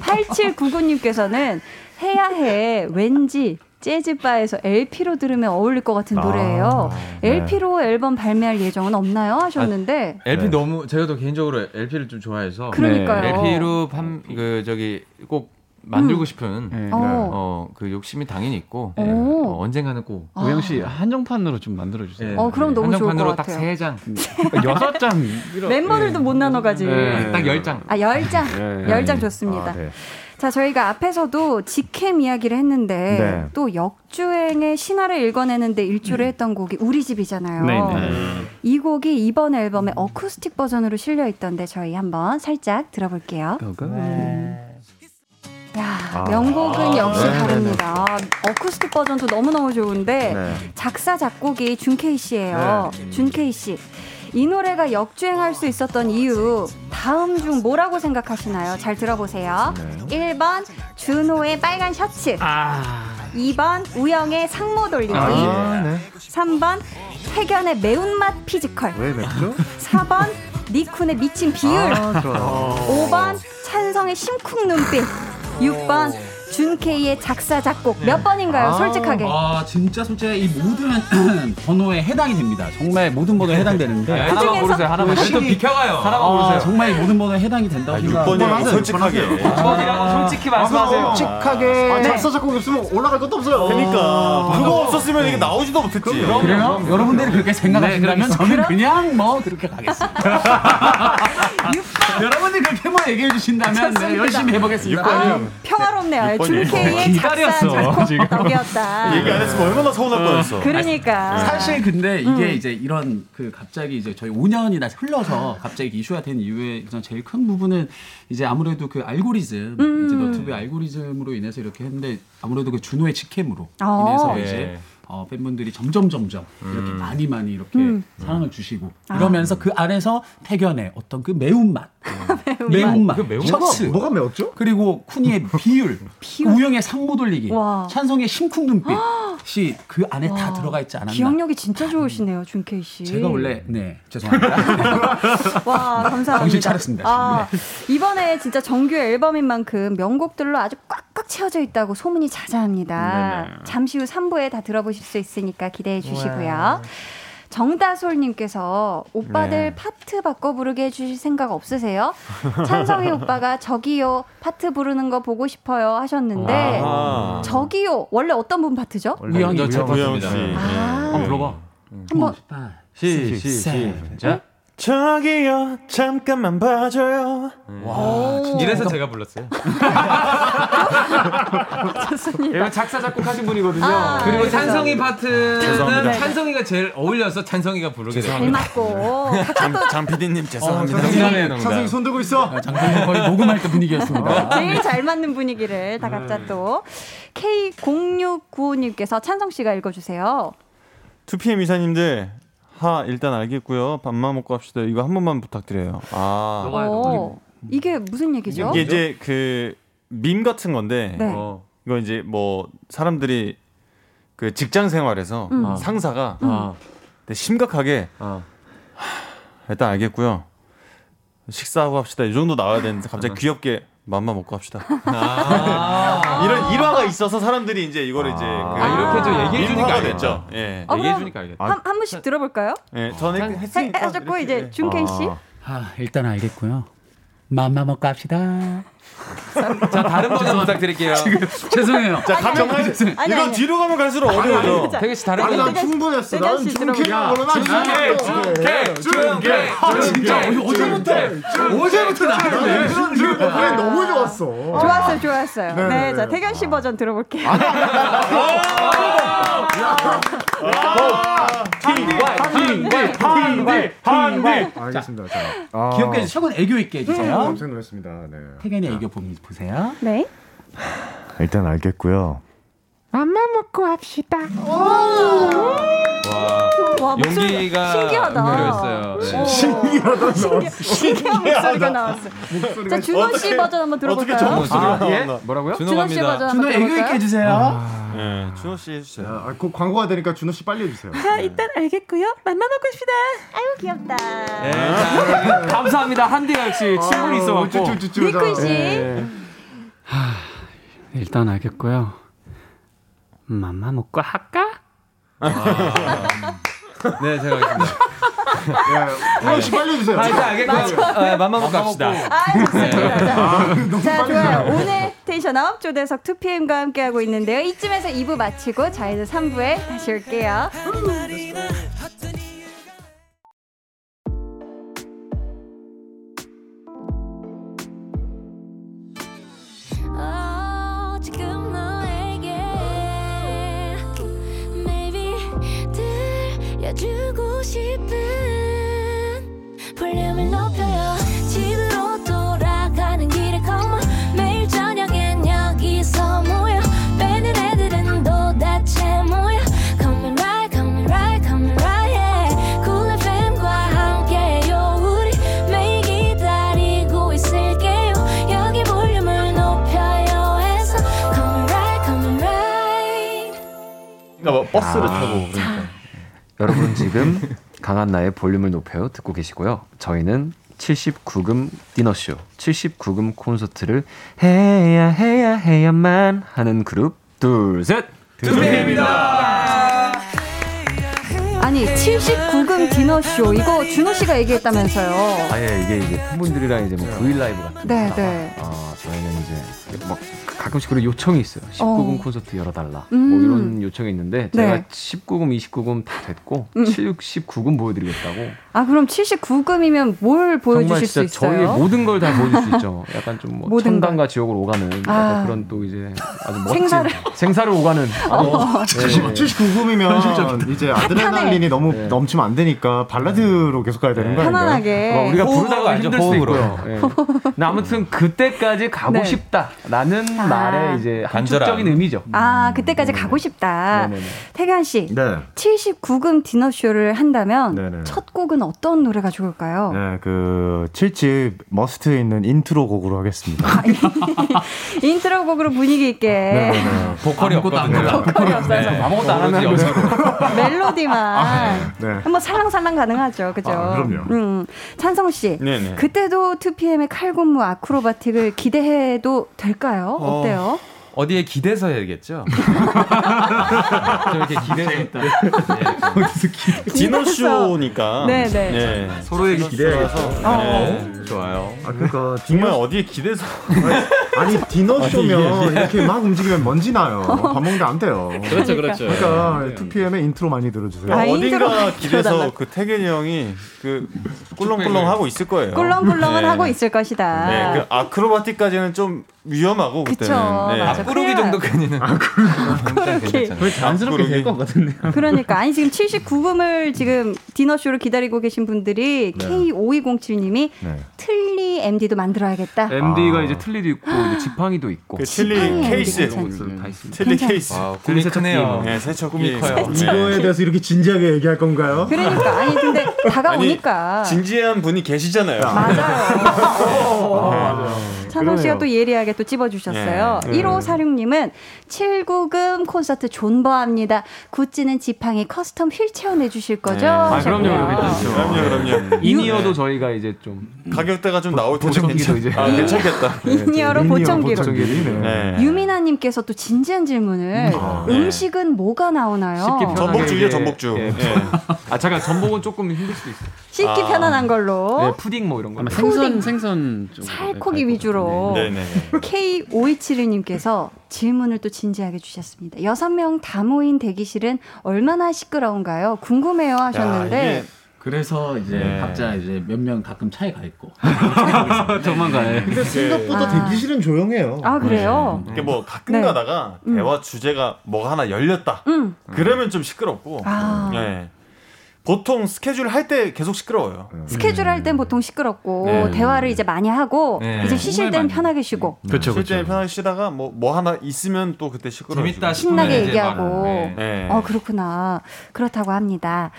8799님께서는 해야 해 왠지 재즈바에서 LP로 들으면 어울릴 것 같은 노래예요.
네.
LP로 앨범 발매할 예정은 없나요? 하셨는데
LP
네.
너무 제가 또 개인적으로 LP를 좀 좋아해서
그러니까요.
LP로 그 저기 꼭 만들고
음.
싶은
네.
어.
어그 욕심이 당연히 있고
오.
어, 언젠가는 꼭
아.
우영 씨 한정판으로 좀 만들어 주세요.
예,
어, 그럼 너무 좋을
한정판으로
것 같아요.
딱세 장,
여섯 장
멤버들도 못 나눠 가지.
네, 딱열 장.
아, 10장.
네.
10장 좋습니다.
아, 네.
자, 저희가 앞에서도 직캠 이야기를 했는데
네.
또 역주행의 신화를 읽어내는데 일조를 했던 곡이 우리 집이잖아요.
네네.
이 곡이 이번 앨범에 어쿠스틱 버전으로 실려 있던데 저희 한번 살짝 들어볼게요. 야,
아.
명곡은 역시
네,
다릅니다. 어쿠스틱 버전도 너무너무 좋은데
네.
작사 작곡이 준케이 씨예요. 준케이 씨. 이 노래가 역주행할 수 있었던 이유 다음 중 뭐라고 생각하시나요? 잘 들어보세요.
네.
1번 준호의 빨간 셔츠.
아.
2번 우영의 상모 돌리기.
아, 네.
3번 택연의 매운맛 physical.
왜 맵죠?
4번 닉쿤의 미친 비율.
아, 좋아요.
5번 찬성의 심쿵 눈빛. 6번 준케이의 작사 작곡. 몇 번인가요?
아.
솔직하게.
아 진짜 솔직히 이 모든 번호에 해당이 됩니다. 정말 모든 번호에 해당되는데
네, 하나만 고르세요. 하나만.
확실히-
또 비켜가요. 하나만
아,
고르세요.
정말 이 모든 번호에 해당이 된다고
아,
생각.
6번이라고 솔직하게.
번이라고 솔직히 말씀하세요.
솔직하게 아, 작사 작곡 없으면 올라갈 것도 없어요.
그러니까 그거 없었으면 이게 나오지도 못했지.
그래요? 여러분들이 그렇게 생각하신다면
네,
저는 그냥 뭐 그렇게 가겠습니다.
6번
여러분이 그렇게만 얘기해 주신다면 네. 열심히 해보겠습니다.
아, 평화롭네요. 준케이의 작사 작곡 덕이었다.
얘기 안 했으면 얼마나 서운할 뻔했어.
그러니까.
사실 근데 이게
음.
이제 이런 그 갑자기 이제 저희 5년이나 흘러서 갑자기 이슈가 된 이유의 가장 제일 큰 부분은 이제 아무래도 그 알고리즘
음.
이제 너튜브 알고리즘으로 인해서 이렇게 했는데 아무래도 그 준호의 직캠으로
어.
인해서
예.
이제 어, 팬분들이 점점 점점 이렇게 많이 많이 이렇게
음.
사랑을 주시고
아.
이러면서 그 안에서 태견의 어떤 그 매운맛 매운맛
그 매운
셔츠
거? 뭐가 매웠죠?
그리고 쿠니의 비율, 우영의 상모 돌리기,
와.
찬성의 심쿵 눈빛이 그 안에 다 들어가 있지 않았나.
기억력이 진짜 좋으시네요, 준케이 씨.
제가 원래 네 죄송합니다.
와 감사합니다.
정신 차렸습니다,
아, 이번에 진짜 정규 앨범인 만큼 명곡들로 아주 꽉꽉 채워져 있다고 소문이 자자합니다.
네네.
잠시 후 3부에 다 들어보실 수 있으니까 기대해 주시고요. 정다솔님께서 오빠들
네.
파트 바꿔 부르게 해주실 생각 없으세요? 찬성이 오빠가 저기요 파트 부르는 거 보고 싶어요 하셨는데
아하.
저기요 원래 어떤 분 파트죠?
우영
파트입니다.
씨.
네.
아.
한번 불러봐.
한번
시, 시, 시작. 저기요, 잠깐만 봐줘요.
와, 이래서 제가 불렀어요.
좋습니다.
이거 작사 작곡하신 분이거든요.
아,
그리고
그래서.
찬성이 파트는
죄송합니다.
찬성이가 제일 어울려서 찬성이가 부르게
잘
됐습니다.
맞고
장, 장 PD님 죄송합니다.
농담이에요, 농담.
찬성이 손 들고 있어.
장동민 거의 녹음할 때 분위기였습니다.
제일 잘 맞는 분위기를 다 각자 또 K0695님께서 찬성 씨가 읽어주세요.
2PM 이사님들 하 일단 알겠고요. 밥만 먹고 합시다. 이거 한 번만 부탁드려요. 아
어, 이게 무슨 얘기죠?
이게 이제 그 밈 같은 건데
네.
어, 이거 이제 뭐 사람들이 그 직장 생활에서
음.
상사가
음.
되게 심각하게 하, 일단 알겠고요. 식사하고 합시다. 이 정도 나와야 되는데 갑자기 귀엽게 맘만 먹고 합시다. 이런 일화가 있어서 사람들이 이제 이거를 이제 그
아, 이렇게 좀 얘기해 주니까 알겠죠.
됐죠. 예.
어,
얘기해 주니까 알겠다.
한, 한 분씩 들어볼까요?
예, 저는
해,
했으니까
하셨고 이제
예.
준케이 씨.
아, 일단 알겠고요. 맘마 먹고 합시다.
자, 다른 버전 부탁드릴게요.
죄송해요.
자, 가면 갈 이거
아니.
뒤로 가면 갈수록 어려워져.
태균 씨 다른 버전.
난 충분했어. 나는 준케이,
준케이,
준케이,
아, 진짜 어제부터 어제부터 나왔네.
그런 그 너무 좋았어.
좋았어요, 좋았어요. 네,
네,
자
네.
태견 씨 버전 들어볼게요.
알겠습니다. 자, 아,
귀엽게 해주세요. 최근 애교 있게 해주세요.
네.
태견이 보- 보세요.
네.
일단 알겠고요.
와 목소리
용기가
신기하다.
필요했어요. 네.
신기하다.
신기한 목소리가 나왔어. 자 준호 씨 버전 한번 들어볼까요?
아,
예?
예?
뭐라고요?
준호 씨 버전 한번
준호 애교 있게? 해주세요.
예, 준호 씨 해주세요.
아, 곧 광고가 되니까 준호 씨 빨리 해주세요.
자 일단 알겠고요. 맘만 먹고 싶다. 아유 귀엽다.
네, 자, 감사합니다. 한디가 역시 친분이 있어갖고.
미쿠 씨.
네.
일단 알겠고요. 맘마 먹고 할까?
네, 제가 하겠습니다.
준호 씨 빨리 해주세요.
아, 일단 알겠고요. 아, 맘만 먹고 합시다.
아 좋습니다. 자, 자 좋아요. 오늘 텐션업 조대석 2PM과 함께하고 있는데요. 이쯤에서 2부 마치고 자 이제 3부에 다시 올게요.
싶은 볼륨을 높여요. 집으로 돌아가는 길에 come on 매일 저녁엔 여기서 모여. 빼는 애들은 도대체 뭐야? Come and ride come and ride come and ride yeah. Cool FM과 함께요. 우리 매일 기다리고 있을게요. 여기 볼륨을 높여요 해서 come and ride come and ride.
그러니까 뭐 버스를 타고 그러니까.
여러분 지금 강한나의 볼륨을 높여요 듣고 계시고요. 저희는 79금 디너쇼, 79금 콘서트를 해야 해야 해야만 하는 그룹 둘 셋.
아니 79금 디너쇼 이거 준호 씨가 얘기했다면서요.
아예 이게 이제 팬분들이랑 이제 뭐 브이 라이브 같은
네,
거다가
네.
어, 저희는 이제 막각 가끔씩 그런 요청이 있어요. 19금
어.
콘서트 열어달라.
음.
뭐 이런 요청이 있는데 제가
네.
19금, 29금 다 됐고
음.
79금 보여드리겠다고.
아 그럼 79금이면 뭘 보여주실
정말
수
진짜
있어요?
저희의 모든 걸 다 보여줄 수 있죠. 약간 좀뭐
모든
천당과 지옥을 오가는
아.
그런 또 이제 아주 멋진
생사를-
생사를 오가는 아주
어.
네.
79금이면 이제 아드레날린이 너무
네.
넘치면 안 되니까 발라드로 계속 가야 되는 거 아닌가요?
편안하게.
어, 우리가 부르다가 힘들
호흡으로.
있고요. 예. 근데 아무튼 그때까지 가고
네.
싶다라는
아.
말의 이제 함축적인
간절함.
의미죠.
아 그때까지 가고 싶다.
네네네.
택연 씨,
네.
79금 디너 쇼를 한다면
네네.
첫 곡은 어떤 노래가 좋을까요?
네, 그 7집 MUST에 있는 인트로 곡으로 하겠습니다.
인트로 곡으로 분위기 있게
네, 네.
보컬이 없거든요.
보컬이 없어서
아무것도 안 하면
오로지
멜로디만
네.
한번 살랑살랑 가능하죠, 그죠?
아, 그럼요.
음, 찬성 씨,
네네.
그때도 2PM의 칼군무 acrobatic을 기대해도 될까요?
어.
어때요?
어디에 기대서 해야겠죠? 좀 이렇게 기대서.
디너쇼니까.
네, 네.
네.
서로에게 기대해야겠죠.
네. 좋아요.
아, 그러니까
정말 어디에 기대서.
아니 디너쇼면 이렇게 막 움직이면 먼지 나요. 밥 먹는데 안 돼요.
그렇죠, 그렇죠.
그러니까 2PM의 인트로 많이 들어주세요.
아,
어딘가 길에서. 그 택연이 형이 그 꿀렁꿀렁 하고 있을 거예요.
꿀렁꿀렁은
네.
하고 있을 것이다.
네, 그 아크로바틱까지는 좀 위험하고
그쵸,
그때는. 네.
앞구르기
그래야-
정도까지는.
그렇게.
거의 자연스럽게 될 것 같은데요.
그러니까 아니 지금 79금을 지금 디너쇼를 기다리고 계신 분들이 K5207님이
네.
틀리 MD도 만들어야겠다.
MD가
아.
이제 틀리도 있고 이제 지팡이도 있고
그
MD
케이스.
괜찮지.
다 있습니다.
칠리
괜찮-
케이스.
아, 꿈이 크네요.
네, 세척기.
꿈이 커요.
이거에 대해서 이렇게 진지하게 얘기할 건가요?
그러니까 아니 근데 다가오니까
진지한 분이 계시잖아요.
맞아요. 찬성 씨가. 또 예리하게 또 찝어주셨어요.
예.
1546님은 79금 콘서트 존버합니다. goods는 지팡이 custom 휠체어 내주실 거죠?
네.
아 그럼요, 있죠.
그럼요, 그럼요.
in-ear도 저희가 이제 좀
가격대가 좀 나올 텐데
보청기도 이제.
아, 괜찮겠다.
이니어로
미니어
보청기로.
보청기. 네.
네.
유미나님께서 또 진지한 질문을
아,
음식은 뭐가 나오나요?
전복죽이요, 전복죽.
예.
예.
아 잠깐 전복은 조금 힘들 수도 있어요.
씻기
아.
편안한 걸로
네, 푸딩 뭐 이런 거.
생선 생선 좀
살코기 위주로
네, 네, 네.
K5271님께서 질문을 또 진지하게 주셨습니다. 여섯 명 다 모인 대기실은 얼마나 시끄러운가요? 궁금해요 하셨는데
야, 이게
그래서 이제
네.
각자 이제 몇 명 가끔 차에 가 있고.
저만 가요.
근데 생각보다
아.
대기실은 조용해요.
아 그래요?
이게 뭐 가끔
네.
가다가
음.
대화 주제가 뭐가 하나 열렸다.
음.
그러면 좀 시끄럽고.
아.
예. 보통 스케줄 할 때 계속 시끄러워요.
스케줄 할 땐 보통 시끄럽고
네.
대화를 이제 많이 하고
네.
이제 쉬실 땐 편하게 쉬고
그렇죠,
쉴때
그렇죠.
편하게 쉬다가 뭐뭐 하나 있으면 또 그때 시끄러워.
재밌다
신나게 얘기하고.
막, 네.
네.
어 그렇구나 그렇다고 합니다.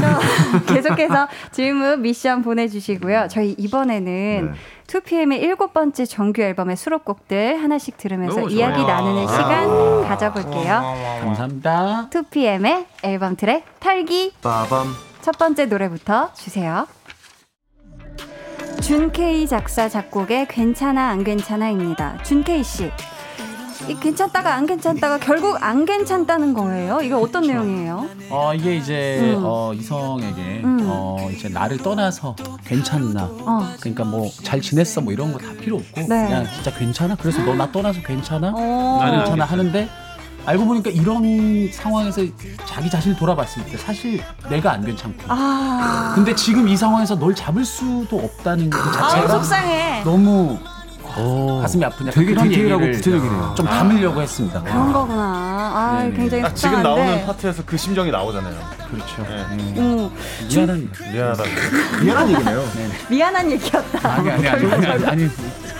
자, 계속해서 질문 미션 보내주시고요. 저희 이번에는 2PM의 일곱 번째 정규 앨범의 수록곡들 하나씩 들으면서 이야기. 나누는 시간 가져볼게요.
감사합니다.
2PM의 앨범 트랙 탈기
빠밤.
첫 번째 노래부터 주세요. 준케이 작사 작곡의 괜찮아 안 괜찮아입니다. 준케이 씨. 이 괜찮다가 안 괜찮다가 결국 안 괜찮다는 거예요. 이게 어떤 내용이에요?
어 이게 이제
음.
어, 이성에게
음.
어 이제 나를 떠나서 괜찮나
어.
그러니까 뭐 잘 지냈어 뭐 이런 거 다 필요 없고
네.
그냥 진짜 괜찮아 그래서 너 나 떠나서 괜찮아
어.
나는 괜찮아 하는데 알고 보니까 이런 상황에서 자기 자신을 돌아봤을 때 사실 내가 안 괜찮고
아.
근데 지금 이 상황에서 널 잡을 수도 없다는 그
아,
자체가
속상해.
너무 가슴이 아프냐
되게
그런
디테일하고
얘기를
구체적이네요.
좀 담으려고 했습니다.
그런 거구나. 아,
네네.
굉장히
딱 지금 나오는
속상한데.
파트에서 그 심정이 나오잖아요.
그렇죠.
음,
미안한
미안하다.
미안한 얘기네요.
미안한 얘기였다.
아니 아니 아니 아니, 아니, 아니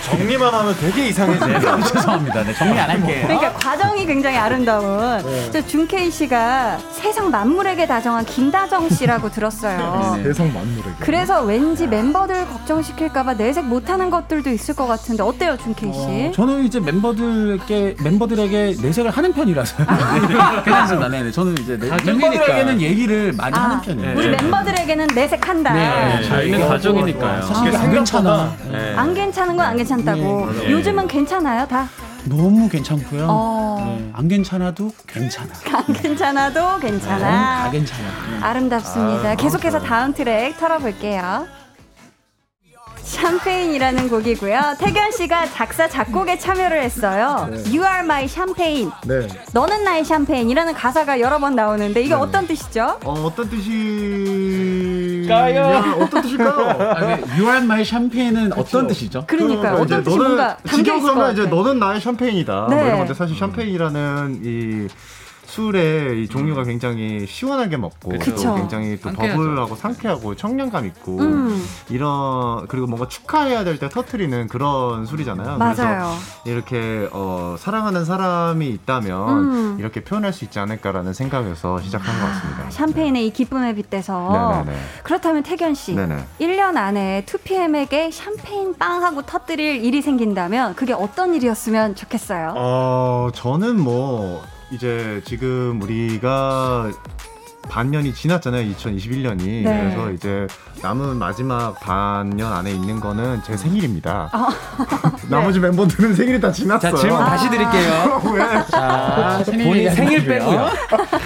정리만 하면 되게 이상해져.
죄송합니다. 네, 정리 안 할게요.
그러니까 과정이 굉장히 아름다운. 저 준케이 씨가 세상 만물에게 다정한 김다정 씨라고 들었어요.
네네.
대성 만물에게.
그래서 왠지 멤버들 걱정시킬까봐 내색 못하는 것들도 있을 것 같은데 어때요, 준케이 씨?
어, 저는 이제 멤버들에게 멤버들에게 내색을 하는 편이라서요. 괜찮습니다. 네, 네. 저는 이제 내-. 멤버들에게는 얘기 를 많이
아,
하는 편이에요.
우리 멤버들에게는 내색한다.
네,
저희는
얘기하고
가족이니까요.
사실 이게 안 괜찮아.
네.
안 괜찮은 건 안 괜찮다고.
네,
요즘은 괜찮아요, 다.
너무 괜찮고요.
어.
네, 안 괜찮아도 괜찮아.
안 괜찮아도
다
괜찮아.
괜찮아. 네.
아름답습니다. 계속해서 다음 트랙 털어볼게요. 자, 샴페인이라는 곡이고요. 태견 씨가 작사 작곡에 참여를 했어요.
네.
You are my champagne.
네.
너는 나의 샴페인이라는 가사가 여러 번 나오는데 이게 어떤 뜻이죠?
어, 어떤 뜻이
까요?
어떤 뜻일까요?
아, 그 You are my champagne은 어떤 뜻이죠?
그러니까요.
이제
어떤 뜻이
너는
뭔가 담겨 있을 것
이제. 너는 나의 샴페인이다.
네.
뭐 이런 건데 사실 샴페인이라는 이 술의 이 종류가 굉장히 시원하게 먹고
그쵸.
또 굉장히 또
상쾌하죠.
버블하고 상쾌하고 청량감 있고
음.
이런 그리고 뭔가 축하해야 될 때 터트리는 그런 술이잖아요.
맞아요.
그래서 이렇게 어, 사랑하는 사람이 있다면
음.
이렇게 표현할 수 있지 않을까라는 생각에서 시작한 것 같습니다.
샴페인의 이 기쁨에 빗대서
네네네.
그렇다면 태견 씨
네네.
1년 안에 2PM에게 샴페인 빵 하고 터뜨릴 일이 생긴다면 그게 어떤 일이었으면 좋겠어요?
어, 저는 뭐 이제 지금 우리가 반년이 지났잖아요. 2021년이.
네.
그래서 이제 남은 마지막 반년 안에 있는 거는 제 생일입니다.
아.
나머지 멤버들은 생일이 다 지났어요.
자 질문 다시 드릴게요.
왜?
자, 생일
본인 생일. 빼고요.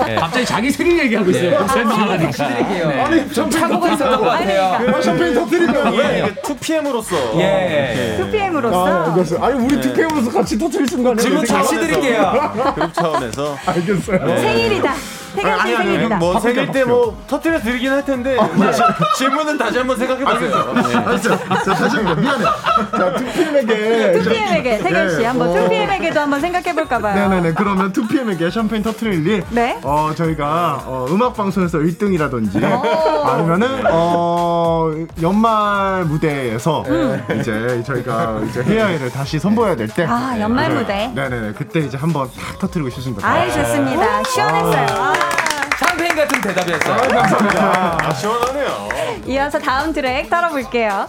네.
갑자기 자기 생일 얘기하고 있어요.
네.
설명하니까.
다시 드릴게요.
네.
아니,
좀 착오가 있었던 것 같아요.
그 샴페인 터트리면
예,
왜?
이게 2PM으로서
예.
2PM으로서
아, 알겠어요. 아니, 우리
네.
투표으로서 같이 터트릴 순간에.
질문 다시 드릴게요.
그룹 차원에서
알겠어요.
네.
생일이다. 태견 씨
아니, 아니,
생일이다.
뭐 생일 때 뭐 터트려 드리긴 할 텐데 지- 질문은 다시 한번 생각해 보세요.
알겠어요. 자, 다시 한번 미안해. 자, 투피엠에게.
2PM에게 태견 씨
네,
한번
어.
2PM에게도 한번 생각해 볼까 봐요.
네네네. 그러면 2PM에게 샴페인 터트릴 일.
네.
어, 저희가 어, 음악 방송에서 1등이라든지
오.
아니면은 어, 연말 무대에서
음.
이제 저희가 이제 헤어를 다시 선보여야 될 때.
아, 연말 무대.
네네네. 그때 이제 한번 탁 터트리고 싶습니다.
아이 좋습니다. 시원했어요. 아.
같은 대답이었어요.
감사합니다.
아, 시원하네요.
이어서 다음 트랙 따라볼게요.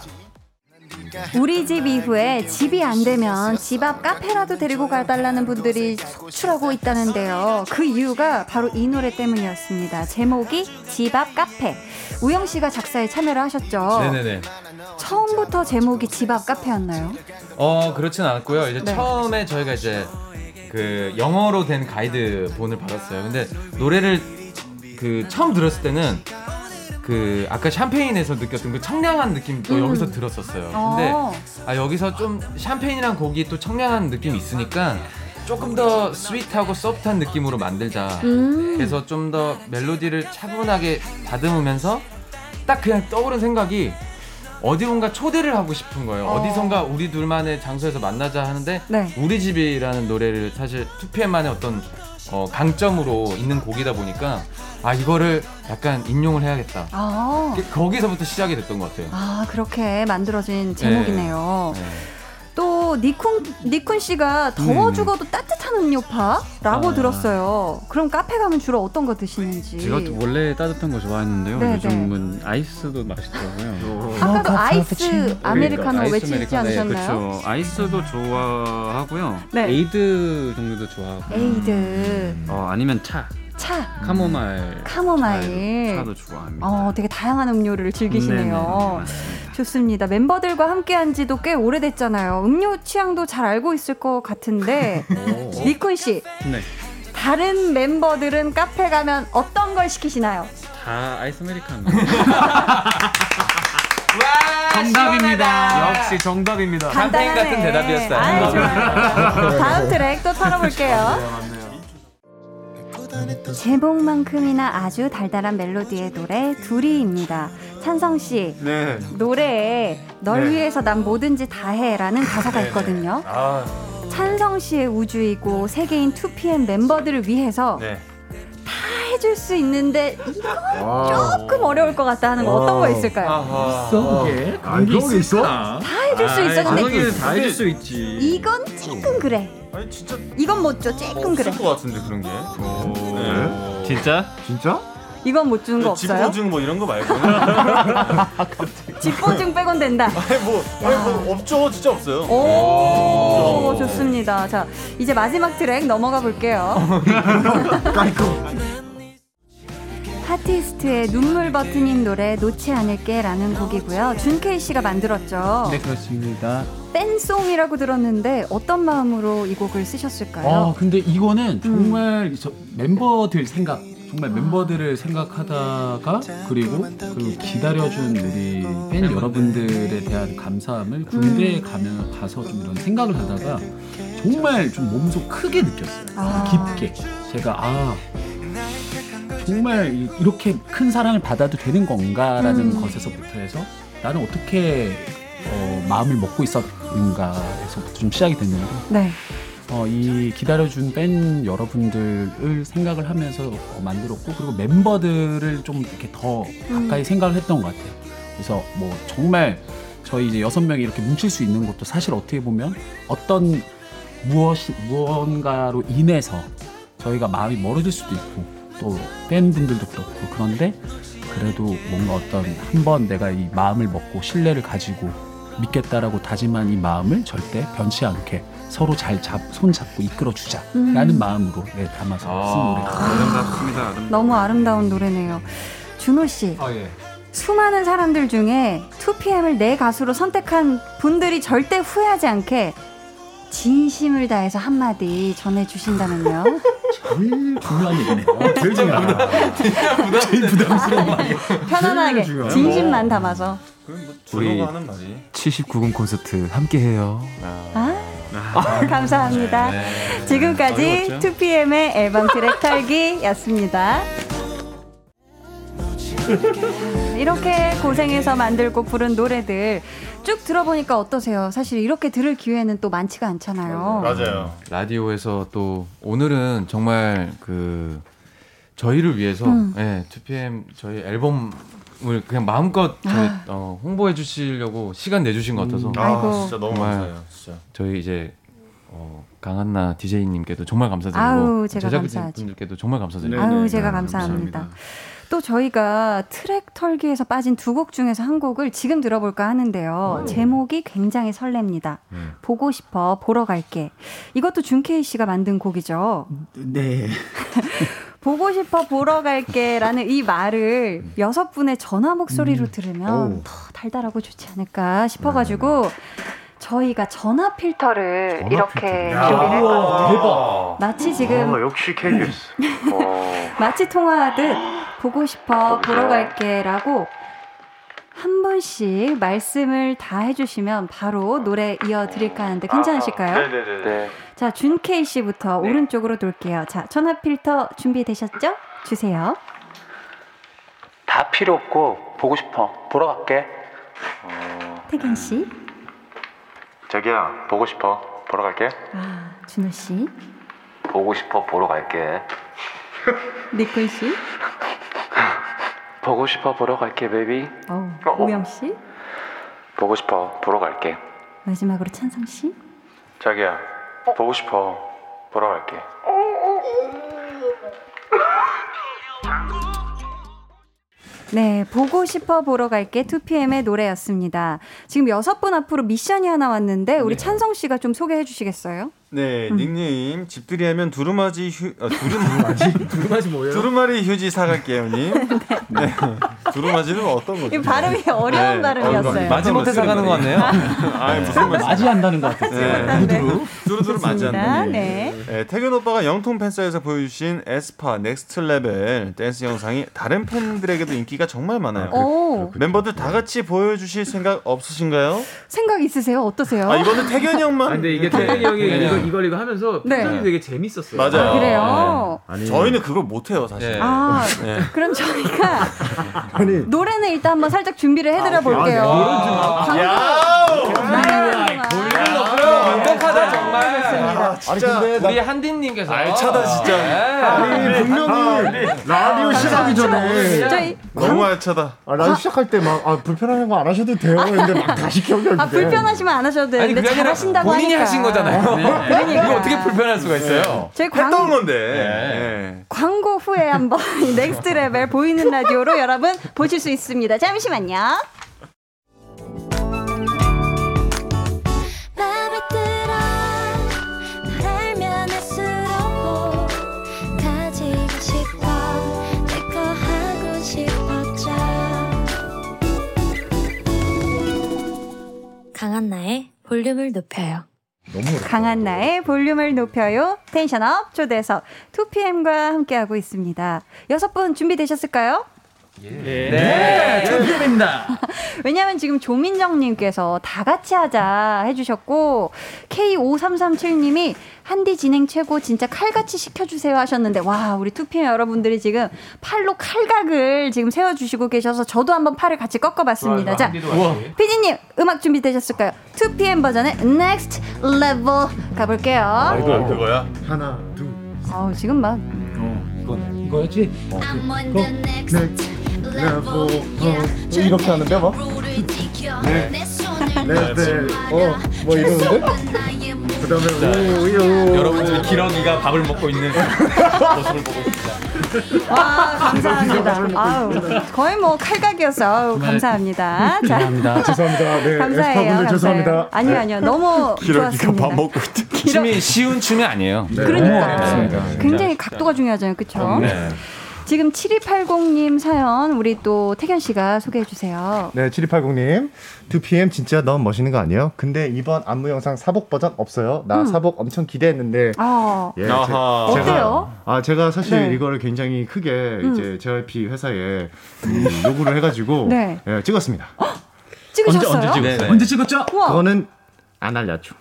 우리 집 이후에 집이 안 되면 집 앞 카페라도 데리고 가달라는 분들이 속출하고 있다는데요. 그 이유가 바로 이 노래 때문이었습니다. 제목이 집 앞 카페. 우영 씨가 작사에 참여를 하셨죠.
네네네.
처음부터 제목이 집 앞 카페였나요?
어 그렇진 않았고요. 이제
네.
처음에 저희가 이제 그 영어로 된 가이드 본을 받았어요. 근데 노래를 그 처음 들었을 때는 그 아까 샴페인에서 느꼈던 그 청량한 느낌도
음.
여기서 들었었어요. 근데
어.
아 여기서 좀 샴페인이란 곡이 또 청량한 느낌이 있으니까 조금 더 sweet하고 소프트한 느낌으로 만들자.
음.
그래서 좀 더 멜로디를 차분하게 다듬으면서 딱 그냥 떠오른 생각이 어디론가 초대를 하고 싶은 거예요.
어.
어디선가 우리 둘만의 장소에서 만나자 하는데
네.
우리 집이라는 노래를 사실 2PM만의 어떤 어, 강점으로 있는 곡이다 보니까 아 이거를 약간 인용을 해야겠다.
아.
거기서부터 시작이 됐던 것 같아요.
아, 그렇게 만들어진 제목이네요.
네.
또 닉쿤 닉쿤 씨가 더워
음.
죽어도 따뜻한 음료파라고
아.
들었어요. 그럼 카페 가면 주로 어떤 거 드시는지.
제가 또 원래 따뜻한 거 좋아했는데요.
네,
요즘은 아이스도 맛있더라고요.
아까도 아이스 아메리카노
아이스
외치지
아메리카노, 네,
않으셨나요?
그렇죠. 아이스도 좋아하고요.
네.
에이드 종류도 좋아하고.
에이드,
어, 아니면 차.
차,
카모마일.
카모마일.
차도 좋아합니다.
어, 되게 다양한 음료를 즐기시네요.
네네,
좋습니다. 멤버들과 함께한 지도 꽤 오래됐잖아요. 음료 취향도 잘 알고 있을 것 같은데 닉쿤 씨,
네.
다른 멤버들은 카페 가면 어떤 걸 시키시나요?
다 아이스 아메리카노.
정답입니다. 역시 정답입니다.
샴페인 같은
간단하네.
대답이었어요.
아이, 좋아요. 다음 트랙 또 털어볼게요. 제목만큼이나 아주 달달한 멜로디의 노래 둘이입니다. 찬성 씨
네.
노래에 널
네.
위해서 난 뭐든지 다 해라는 가사가 있거든요.
아,
찬성 씨의 우주이고 세계인 2PM 멤버들을 위해서
네.
다 해줄 수 있는데 이건
와.
조금 어려울 것 같다 하는 거 어떤 거 있을까요?
아하.
있어?
아, 그런 게 있어?
다다 해줄 수 있어 근데
다 해줄 수 있지.
이건 조금 그래.
아니 진짜
이건 못 줘. 조금 그래.
없을 것 같은데 그런 게. 네.
진짜?
진짜?
이건 못 주는 거 없어요?
집보증 뭐 이런 거 말고.
집보증 빼곤 된다.
아니 뭐, 아니 뭐 없죠, 진짜 없어요.
오, 좋습니다. 자, 이제 마지막 트랙 넘어가 볼게요. 하티스트의 눈물 버튼인 노래 놓지 않을게라는 곡이고요. 준케이 씨가 만들었죠.
네 그렇습니다.
팬송이라고 들었는데 어떤 마음으로 이 곡을 쓰셨을까요?
아 근데 이거는 정말 저 멤버들 생각 정말 멤버들을 생각하다가 그리고 그 기다려준 우리 팬 여러분들에 대한 감사함을 군대에 가면 가서 좀 이런 생각을 하다가 정말 좀 몸소 크게 느꼈어요.
아.
깊게 제가 아 정말 이- 이렇게 큰 사랑을 받아도 되는 건가라는
음.
것에서부터 해서 나는 어떻게 어, 마음을 먹고 있었 는가에서부터 좀 시작이 됐는데
네.
어, 이 기다려준 팬 여러분들을 생각을 하면서 어, 만들었고 그리고 멤버들을 좀 이렇게 더 가까이 생각을 했던 것 같아요. 그래서 뭐 정말 저희 이제 여섯 명이 이렇게 뭉칠 수 있는 것도 사실 어떻게 보면 어떤 무엇이 무언가로 인해서 저희가 마음이 멀어질 수도 있고 또 팬분들도 그렇고 그런데 그래도 뭔가 어떤 한 번 내가 이 마음을 먹고 신뢰를 가지고 믿겠다라고 다짐한 이 마음을 절대 변치 않게 서로 잘 잡, 손 잡고 이끌어 주자라는
음.
마음으로 네, 담아서 쓴 노래.
아름답습니다.
너무 아름다운 노래네요. 준호 씨.
아 예.
수많은 사람들 중에 2PM을 내 가수로 선택한 분들이 절대 후회하지 않게 진심을 다해서 한마디 전해주신다면요.
제일 중요한 얘기네요.
제일 중요하다.
제일 부담스러운 말이에요.
편안하게. 진심만 담아서.
그럼 뭐
우리
하는 말이.
79금 콘서트 함께해요.
아, 감사합니다.
네.
지금까지
어려웠죠?
2PM의 앨범 트랙 털기였습니다. 이렇게 고생해서 만들고 부른 노래들 쭉 들어보니까 어떠세요? 사실 이렇게 들을 기회는 또 많지가 않잖아요.
맞아요.
라디오에서 또 오늘은 정말 그 저희를 위해서
음.
예, 2PM 저희 앨범 을 그냥 마음껏 저희,
아.
어, 홍보해 주시려고 시간 내주신 것 같아서
아,
아이고.
진짜 너무. 감사해요. 진짜.
저희 이제 어, 강한나 DJ님께도 정말 감사드리고
아우, 제가
제작진
감사하죠.
분들께도 정말 감사드리고
네,
제가
네,
감사합니다.
감사합니다.
또 저희가 트랙 털기에서 빠진 두 곡 중에서 한 곡을 지금 들어볼까 하는데요. 제목이 굉장히 설렙니다. 보고 싶어, 보러 갈게. 이것도 준케이 씨가 만든 곡이죠.
네.
보고 싶어, 보러 갈게 라는 이 말을 여섯 분의 전화 목소리로
음.
들으면
오.
더 달달하고 좋지 않을까 싶어가지고 저희가 전화 필터를 이렇게 준비를 했거든요.
대박.
마치 지금
아, 역시 KBS.
마치 통화하듯 보고 싶어 보러 갈게라고 한 분씩 말씀을 다 해주시면 바로 노래 이어 드릴까 하는데 괜찮으실까요?
네네네.
자 준케이 씨부터 오른쪽으로 돌게요. 자 전화 필터 준비되셨죠? 주세요.
다 필요 없고 보고 싶어 보러 갈게
태견 씨,
자기야 보고 싶어. 보러 갈게.
아 준호 씨,
보고 싶어 보러 갈게
니콜 씨,
보고 싶어 보러 갈게 베이비
어 오영 씨,
보고 싶어 보러 갈게
마지막으로 찬성 씨.
자기야 보고 싶어. 보러 갈게.
네, 보고 싶어 보러 갈게 2PM의 노래였습니다. 지금 여섯 분 앞으로 미션이 하나 왔는데 우리 찬성 씨가 좀 소개해 주시겠어요?
네 닉네임 집들이 하면 두루마지 휴 아, 두루마지
두루마지 뭐예요?
두루마리 휴지 사갈게요 님. 네. 두루마지는 어떤 거죠?
이 발음이 어려운
네.
발음이었어요.
마지못해 사가는 것 같네요.
아 무슨 말씀?
맞이한다는 것 같았어요.
네.
두두루.
두루두루 맞이한다.
네.
네, 택연 오빠가 영통 팬사에서 보여주신 에스파 Next Level 댄스 영상이 다른 팬들에게도 인기가 정말 많아요.
오,
멤버들 다 같이 보여주실 생각 없으신가요?
생각 있으세요? 어떠세요?
아 이거는 태균이 형만.
아, 근데 이게 태현이 형이
네.
이거 이걸 이거 하면서
네.
표정이 되게 재밌었어요.
맞아요.
아, 그래요?
아니,
저희는 그걸 못해요 사실.
네.
아,
네.
그럼 저희가
아니
노래는 일단 한번 살짝 준비를 해드려 볼게요.
야!
완벽하다 정말.
아니 근데 나
우리 한디님께서
알차다, 진짜.
네.
아니 분명히 라디오 시작하기 전에
너무 알차다.
아, 라디오 시작할 때 막 아, 불편한 거 안 하셔도 돼요. 근데 막 다시 경기하는데
아 불편하시면 안 하셔도
아니 그게 아니라
잘하신다고
본인이
하니까.
하신 거잖아요.
그러니까.
이거 어떻게 불편할 수가 있어요?
했던
광,
건데.
네.
광고 후에 한번 이 Next Level 보이는 라디오로 여러분 보실 수 있습니다. 잠시만요.
강한나의 볼륨을 높여요.
강한 나의 볼륨을 높여요. 텐션업 초대석 2PM과 함께하고 있습니다. 여섯 분 준비되셨을까요?
네, 2PM입니다.
왜냐하면 지금 조민정님께서 다 같이 하자 해주셨고 K5337님이 한디 진행 최고 진짜 칼같이 시켜주세요 하셨는데 와 우리 2PM 여러분들이 지금 팔로 칼각을 지금 세워주시고 계셔서 저도 한번 팔을 같이 꺾어봤습니다. 자 피디님 음악 준비되셨을까요? 2PM 버전의 Next Level 가볼게요.
아,
이거 그거야?
하나, 둘,
어우 지금 막
이건 이거였지? 어.
레버, 어, 이렇게 하는데 막? 네, 레벨, 어, 뭐 이러는데? 그 다음에 오, 요.
여러분들이 기러기가 밥을 먹고 있는 모습을 보고 있습니다.
와 감사합니다. 아우 거의 뭐 칼각이었어. 아우 감사합니다. 자
감사합니다.
죄송합니다. 네,
감사해요.
에스파분들
감사해요.
죄송합니다.
아니요 아니요 너무
기러기가
좋았습니다.
밥 먹고 있다.
춤이 쉬운 춤이 아니에요.
그러니까 굉장히 각도가 중요하잖아요, 그렇죠?
네.
지금 7280님 사연 우리 또 태견 씨가 소개해 주세요.
네, 7280님. 2PM 진짜 너무 멋있는 거 아니에요? 근데 이번 안무 영상 사복 버전 없어요. 나
음.
사복 엄청 기대했는데.
아
예, 제-
아하.
어때요?
아, 제가 사실
네.
이거를 굉장히 크게
음.
이제 JYP 회사에 음, 요구를 해 가지고
네.
예, 찍었습니다.
찍으셨어요?
언제 찍었어요?
네 네.
언제 찍었죠?
우와.
그거는 안 알려줘.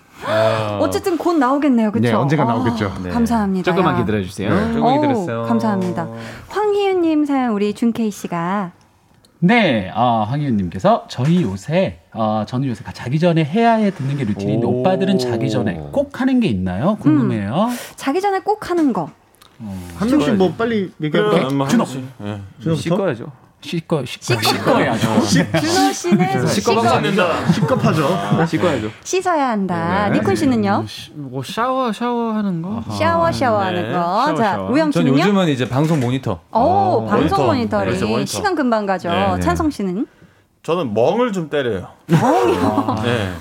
어쨌든 곧 나오겠네요, 그렇죠?
네, 언젠가 나오겠죠.
네.
감사합니다.
조금만
야.
기다려 주세요.
네.
조금 기다렸어요.
감사합니다. 황희윤님 사연 우리 준케이 씨가
네, 어, 황희윤님께서 저희 요새 어, 저는 요새 자기 전에 해야 해 듣는 게 루틴인데
오.
오빠들은 자기 전에 꼭 하는 게 있나요? 궁금해요.
자기 전에 꼭 하는 거.
한 명씩 뭐 빨리 얘기할까?
뭐
준호.
예.
준호부터?
씻어야죠.
씻고 씻고 씻어야죠.
준호 씨는 씻어,
씹겁하죠.
씻어야죠.
씻어야 한다.
네.
니쿤 씨는요?
뭐 샤워 샤워하는 거.
샤워 샤워하는
네,
거.
샤워,
자,
샤워.
우영
전
씨는요?
요즘은 이제 방송 모니터.
오, 방송
모니터.
모니터링.
네, 그렇죠, 모니터.
시간 금방 가죠.
네, 네.
찬성 씨는?
저는 멍을 좀 때려요. 네.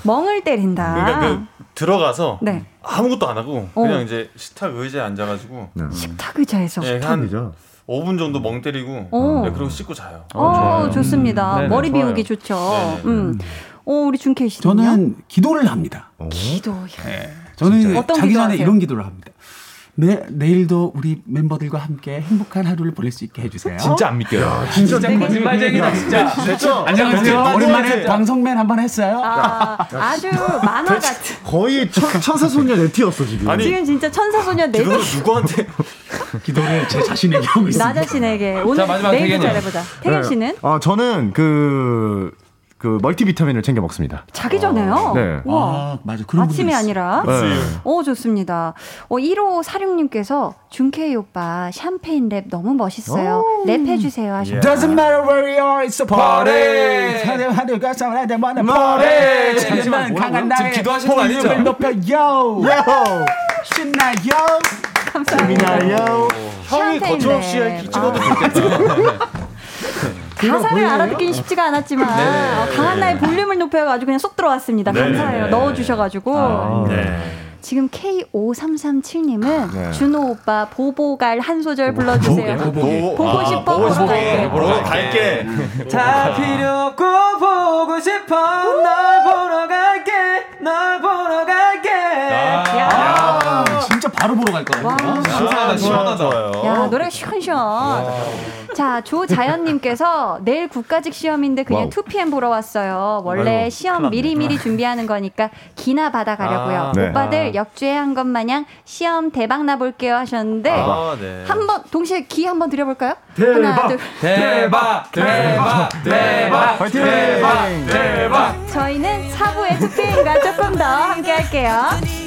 멍을 때린다.
그러니까 그 들어가서
네.
아무것도 안 하고
어.
그냥 이제 식탁 의자에 앉아가지고
식탁 의자에서.
예, 한
탑이죠.
5분 정도 멍 때리고
오.
네, 그리고 씻고 자요.
어, 좋습니다.
네네,
머리
좋아요.
비우기 좋죠.
네네.
음. 어, 우리 준케이 씨는요?
저는 기도를 합니다.
기도.
네, 저는
어떤
자기 전에? 이런 기도를 합니다. 내, 내일도 우리 멤버들과 함께 행복한 하루를 보낼 수 있게 해주세요.
진짜 안 믿겨요.
진짜
거짓말쟁이다 진짜.
진짜.
안녕하세요.
진짜.
오랜만에
진짜.
방송맨 한 번 했어요.
아, 아주 만화 같은.
거의 천, 천사소녀 네티였어 지금.
아니
지금 진짜 천사소녀 네
그거는 누구한테
기도를 제 자신에게 하고 있습니다.
나 자신에게 오늘
마지막
내일도. 잘해보자. 태견 씨는
아 저는 그, 그 멀티비타민을 챙겨 먹습니다.
자기 전에요.
네.
와.
아, 맞아. 그런
아침이. 아니라.
네.
오 좋습니다. 어 1호 사룡님께서 준케이 오빠 샴페인 랩 너무 멋있어요. 랩해 주세요 하셨.
Doesn't matter where you are, it's a party. 하늘 하늘 가서 나들 만나 party.
잠시만,
강한 나의
기도하시는 거 아니죠?
높여요.
요!
신나요.
감사합니다.
미나요?
형이 거침없이
랩.
찍어도
아.
좋겠다.
가사를 알아듣기는 쉽지가 않았지만 어, 강한 나의 볼륨을 높여가지고 그냥 쏙 들어왔습니다.
네.
감사해요.
네.
넣어주셔가지고.
네.
지금 K5337님은
네.
준호 오빠 보보갈 한 소절 불러주세요.
보보게.
보고 싶어,
보고
보고
싶어.
갈게.
보러 갈게.
다 필요 없고 보고 싶어 널 보러 갈게 널 보러 갈게
아, 진짜 바로 보러 갈 거예요.
시원하다 시원하다
좋아요.
야 노래 시원시원. 자 조자연님께서 내일 국가직 시험인데 그냥
wow.
2PM 보러 왔어요. 원래
아이고,
시험 미리미리 준비하는 거니까 기나 받아가려고요.
아,
네.
오빠들 역주행한 것 마냥 시험 대박 나볼게요 하셨는데
아, 네.
한번 동시에 기 한번 드려볼까요?
대박!
하나 둘.
대박 대박 대박
파이팅!
대박
저희는 사부의 2PM과 조금 더 함께 할게요.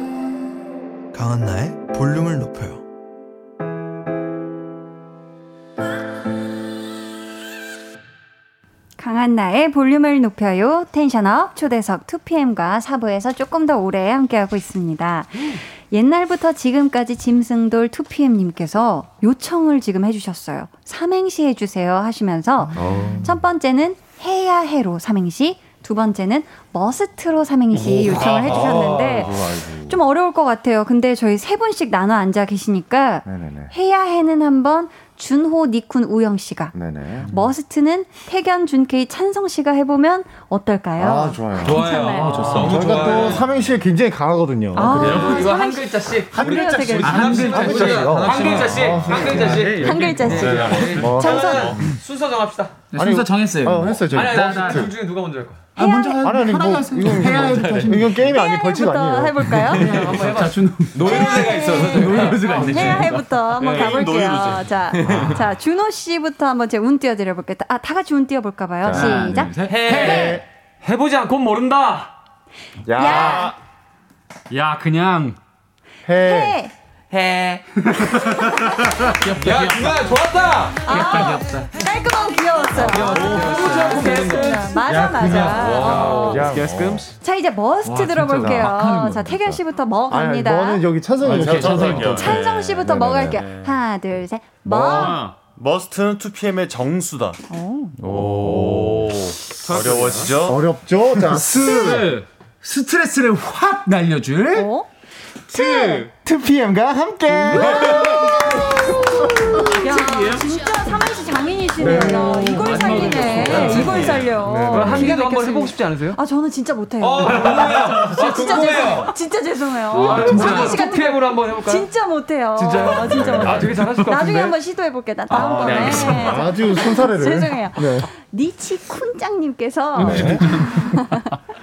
강한나의 볼륨을 높여요.
강한 강한나의 볼륨을 높여요. 텐션업 초대석 2PM과 4부에서 조금 더 오래 함께하고 있습니다. 옛날부터 지금까지 짐승돌 2PM님께서 요청을 지금 해주셨어요. 삼행시 해주세요 하시면서 첫 번째는 해야 해로 삼행시, 두 번째는 머스트로 삼행시 요청을 해주셨는데 좀 어려울 것 같아요. 근데 저희 세 분씩 나눠 앉아 계시니까
네네네.
해야 해는 한번 준호, 닉쿤, 우영 씨가
네네.
MUST는 택연, 준케이, 찬성 씨가 해보면 어떨까요?
아 좋아요.
괜찮아요.
아, 좋습니다. 저희가 또 삼행시에 굉장히 강하거든요.
아,
그래요?
이거 한 글자씩
한 글자씩.
우리
한 글자씩. 어.
한 글자씩
어,
한 글자씩
한 글자씩.
뭐.
정선.
순서 정합시다.
순서 정했어요.
어, 했어요. 저희.
아니 아니
MUST.
둘 중에 누가 먼저 할 거야?
아, 먼저 하-
아니 아니 뭐
하나가 하세요.
이건
해야
이건, 이건 게임이 아니 벌칙 아니에요.
해볼까요?
한번 해봐.
자, 준호.
노이로제가 있어서
노이로제가 있네.
해야 해부터 한번
네,
가볼게요. 자, 자, 준호 씨부터 한번 제가 운 띄워드려 볼게요. 아, 다 같이 운 띄워볼까봐요.
자,
시작.
해 해보지 않고 모른다.
야.
야.
야 그냥
해.
해.
해. 야 누나 좋았다.
아, 깔끔하고 귀여웠어요. 오, 맞아, 맞아. 어.
야.
자, 이제 머스트 들어볼게요. 자, 태견 씨부터 뭐
아니
갑니다.
너는 여기 찬성이.
찬성이요.
찬성 씨부터 머 갈게요. 하나, 둘, 셋.
머. MUST는 2PM의 정수다.
오.
어려워지죠?
어렵죠? 자,
스. 스트레스를 확 날려줄.
어?
트. 2PM과 함께.
야, 진짜 삼행시 장인이시네요. 야, 이걸 살리네. 이걸 살려. 한디가
개도 한번. 해보고 싶지 않으세요?
아, 저는 진짜 못해요.
어.
진짜. 죄송해요. 진짜 죄송해요.
아,
삼행시 같은 거
PM으로 한번 해볼까요?
진짜 못해요.
진짜요?
어, 진짜 못해요.
아, 되게 잘하실 것
나중에
같은데?
한번 시도해볼게요. 나 다음번에.
네, 알겠습니다.
아주 손사래를.
죄송해요.
네.
니치쿤짱님께서
네.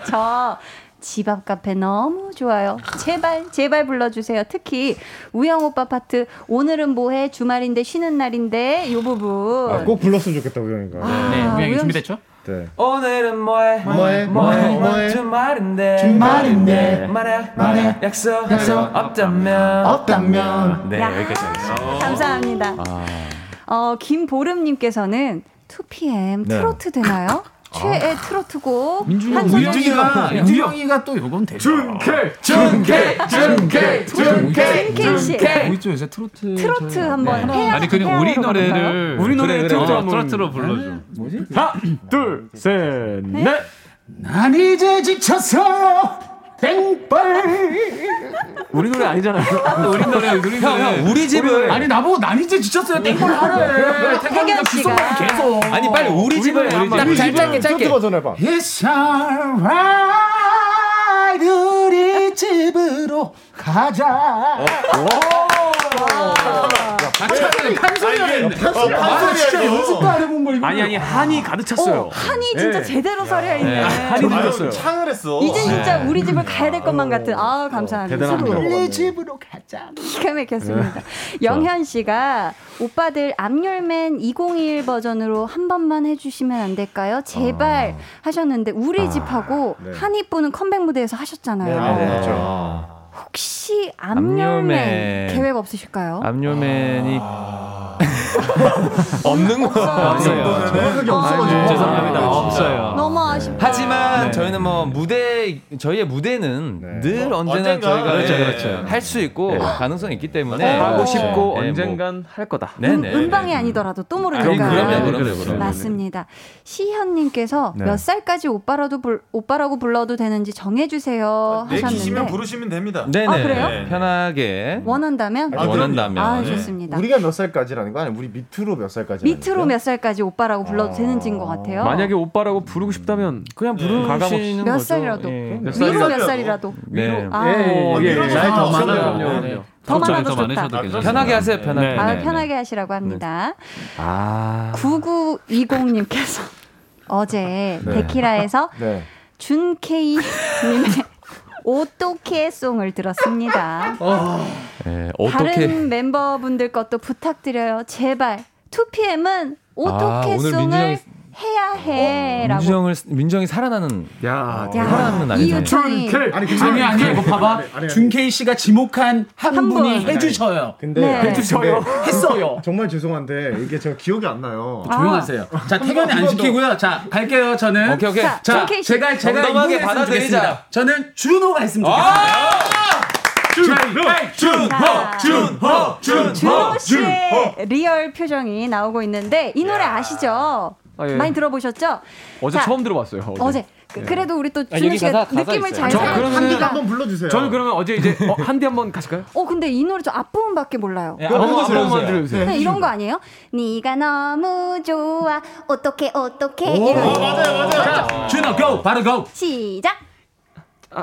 저 집 앞 카페 너무 좋아요. 제발 제발 불러주세요. 특히 우영 오빠 파트 오늘은 뭐해 주말인데 쉬는 날인데 요 부분.
아, 꼭 불렀으면 좋겠다 우영이가.
네, 우영이
우영
준비됐죠?
네.
오늘은 뭐해
뭐해? 뭐해? 뭐해?
주말인데
주말인데.
말해
말해.
약속
약속.
없다면
없다면.
네
야.
여기까지 하겠습니다.
감사합니다. 어 김보름님께서는 2PM
네.
트로트 되나요? 최애 트로트곡
민준이
한 소절
우영이가 우영이가 또 요건 되죠.
준케 준케 준케 준케
준케 씨.
뭐 요새 트로트.
트로트 한번
네.
아니 그냥 우리 노래를
우리 노래
그래,
트로트
그래. 트로트로 불러줘.
뭐지?
하나 둘셋 넷.
난 이제 지쳤어. 땡벌.
우리 노래 아니잖아요.
우리 노래 우리
형, 형, 우리 집을
아니 나보고 난 이제 지쳤어요. 땡벌 하래.
태견 씨가
계속.
아니 빨리 우리 집을 딱잘 짧게 짧게.
트로트 버전 해 봐.
It's alright 우리 집으로 가자. 아, 연습도 안 해본.
아니 아니 한이 가득 찼어요.
어, 한이 진짜 제대로 서려 있네.
한이 들었어요.
창을 했어.
이제 진짜 우리 집을 가야 될 것만 같은. 아 감사합니다.
우리 집으로 가자.
기가 막혔습니다. 영현 씨가 오빠들 암열맨 2021 버전으로 한 번만 해주시면 안 될까요? 제발 하셨는데 우리 집하고
네.
한이분은 컴백 무대에서 하셨잖아요.
네, 네, 네. 그렇죠.
혹시 암열맨
암열맨.
계획 없으실까요?
암요맨이 없는 거
없어요.
정확하게
어.
없어가지고.
죄송합니다. 없어요.
너무 아쉽다.
하지만 저희는 뭐 무대 저희의 무대는
네.
늘
뭐,
언제나
언젠가.
저희가
그렇죠,
예,
그렇죠.
할 수 있고
네.
가능성이 있기 때문에
하고
싶고
네,
언젠간 할 거다.
음. 음방이 아니더라도 또 모르니까.
그럼요, 그럼요, 그럼요.
맞습니다. 시현님께서
네.
몇 살까지 오빠라도 불, 오빠라고 불러도 되는지 정해주세요
내키시면
하셨는데
부르시면 됩니다.
네네.
아, 그래요?
네.
편하게
원한다면
아, 원한다면.
아,
네.
좋습니다.
우리가 몇 살까지라는 거 아니야? 우리 밑으로 몇 살까지?
밑으로 몇 살까지 오빠라고 불러도 되는지인 것 같아요.
만약에 오빠라고 부르고 싶다면 그냥 부르시는
몇
거죠.
살이라도
예.
몇 위로 몇 살이라도
네.
아,
예, 예, 예.
나이 더
그럼요,
많아요. 네.
더 많아도
더
좋다.
많으셔도 괜찮아요.
편하게 하세요. 편하게.
아,
네.
편하게 하시라고 합니다.
아.
9920님께서 어제
네.
데키라에서
네.
준케이 님의 오토케 송을 들었습니다.
네, 어떻게
다른 멤버분들 것도 부탁드려요. 제발. 2PM은
아,
오토케
오늘 민준이
송을
형이-
해야 해라고.
민정을 민정이 살아나는
야,
야,
살아남는 아니죠.
이유찬이
아니 아니 이거 봐봐 준케이 씨가 지목한 한,
한
분이
분.
해주셔요.
근데
네.
해주셔요.
근데
했어요.
정말 죄송한데 이게 제가 기억이 안 나요.
조용하세요. 자 태견이 안 시키고요. 자 갈게요. 저는
오케이, 오케이.
자,
자
씨.
제가 제가 했으면
받아들이자.
저는 준호가 했으면 좋겠습니다.
자,
준호 준호
준호 씨의 리얼 표정이 나오고 있는데 이 노래 아시죠?
아, 예.
많이 들어보셨죠?
어제
자,
처음 들어봤어요. 어제.
어제. 그, 그래도 우리 또 준호
여기
씨가
가사- 가사
느낌을
있어요.
잘저
살려. 한디가.
한번 불러주세요.
저는 그러면 어제 이제 어, 한디 한번 가실까요?
어 근데 이 노래 저 앞부분밖에 몰라요.
예, 아무거나
한 번만
들어주세요.
들려주세요.
그냥 이런 거 아니에요? 네가 너무 좋아 어떻게 어떻게
오,
이런 거.
맞아요, 맞아요.
자 준호 고 바로 고.
시작.
5,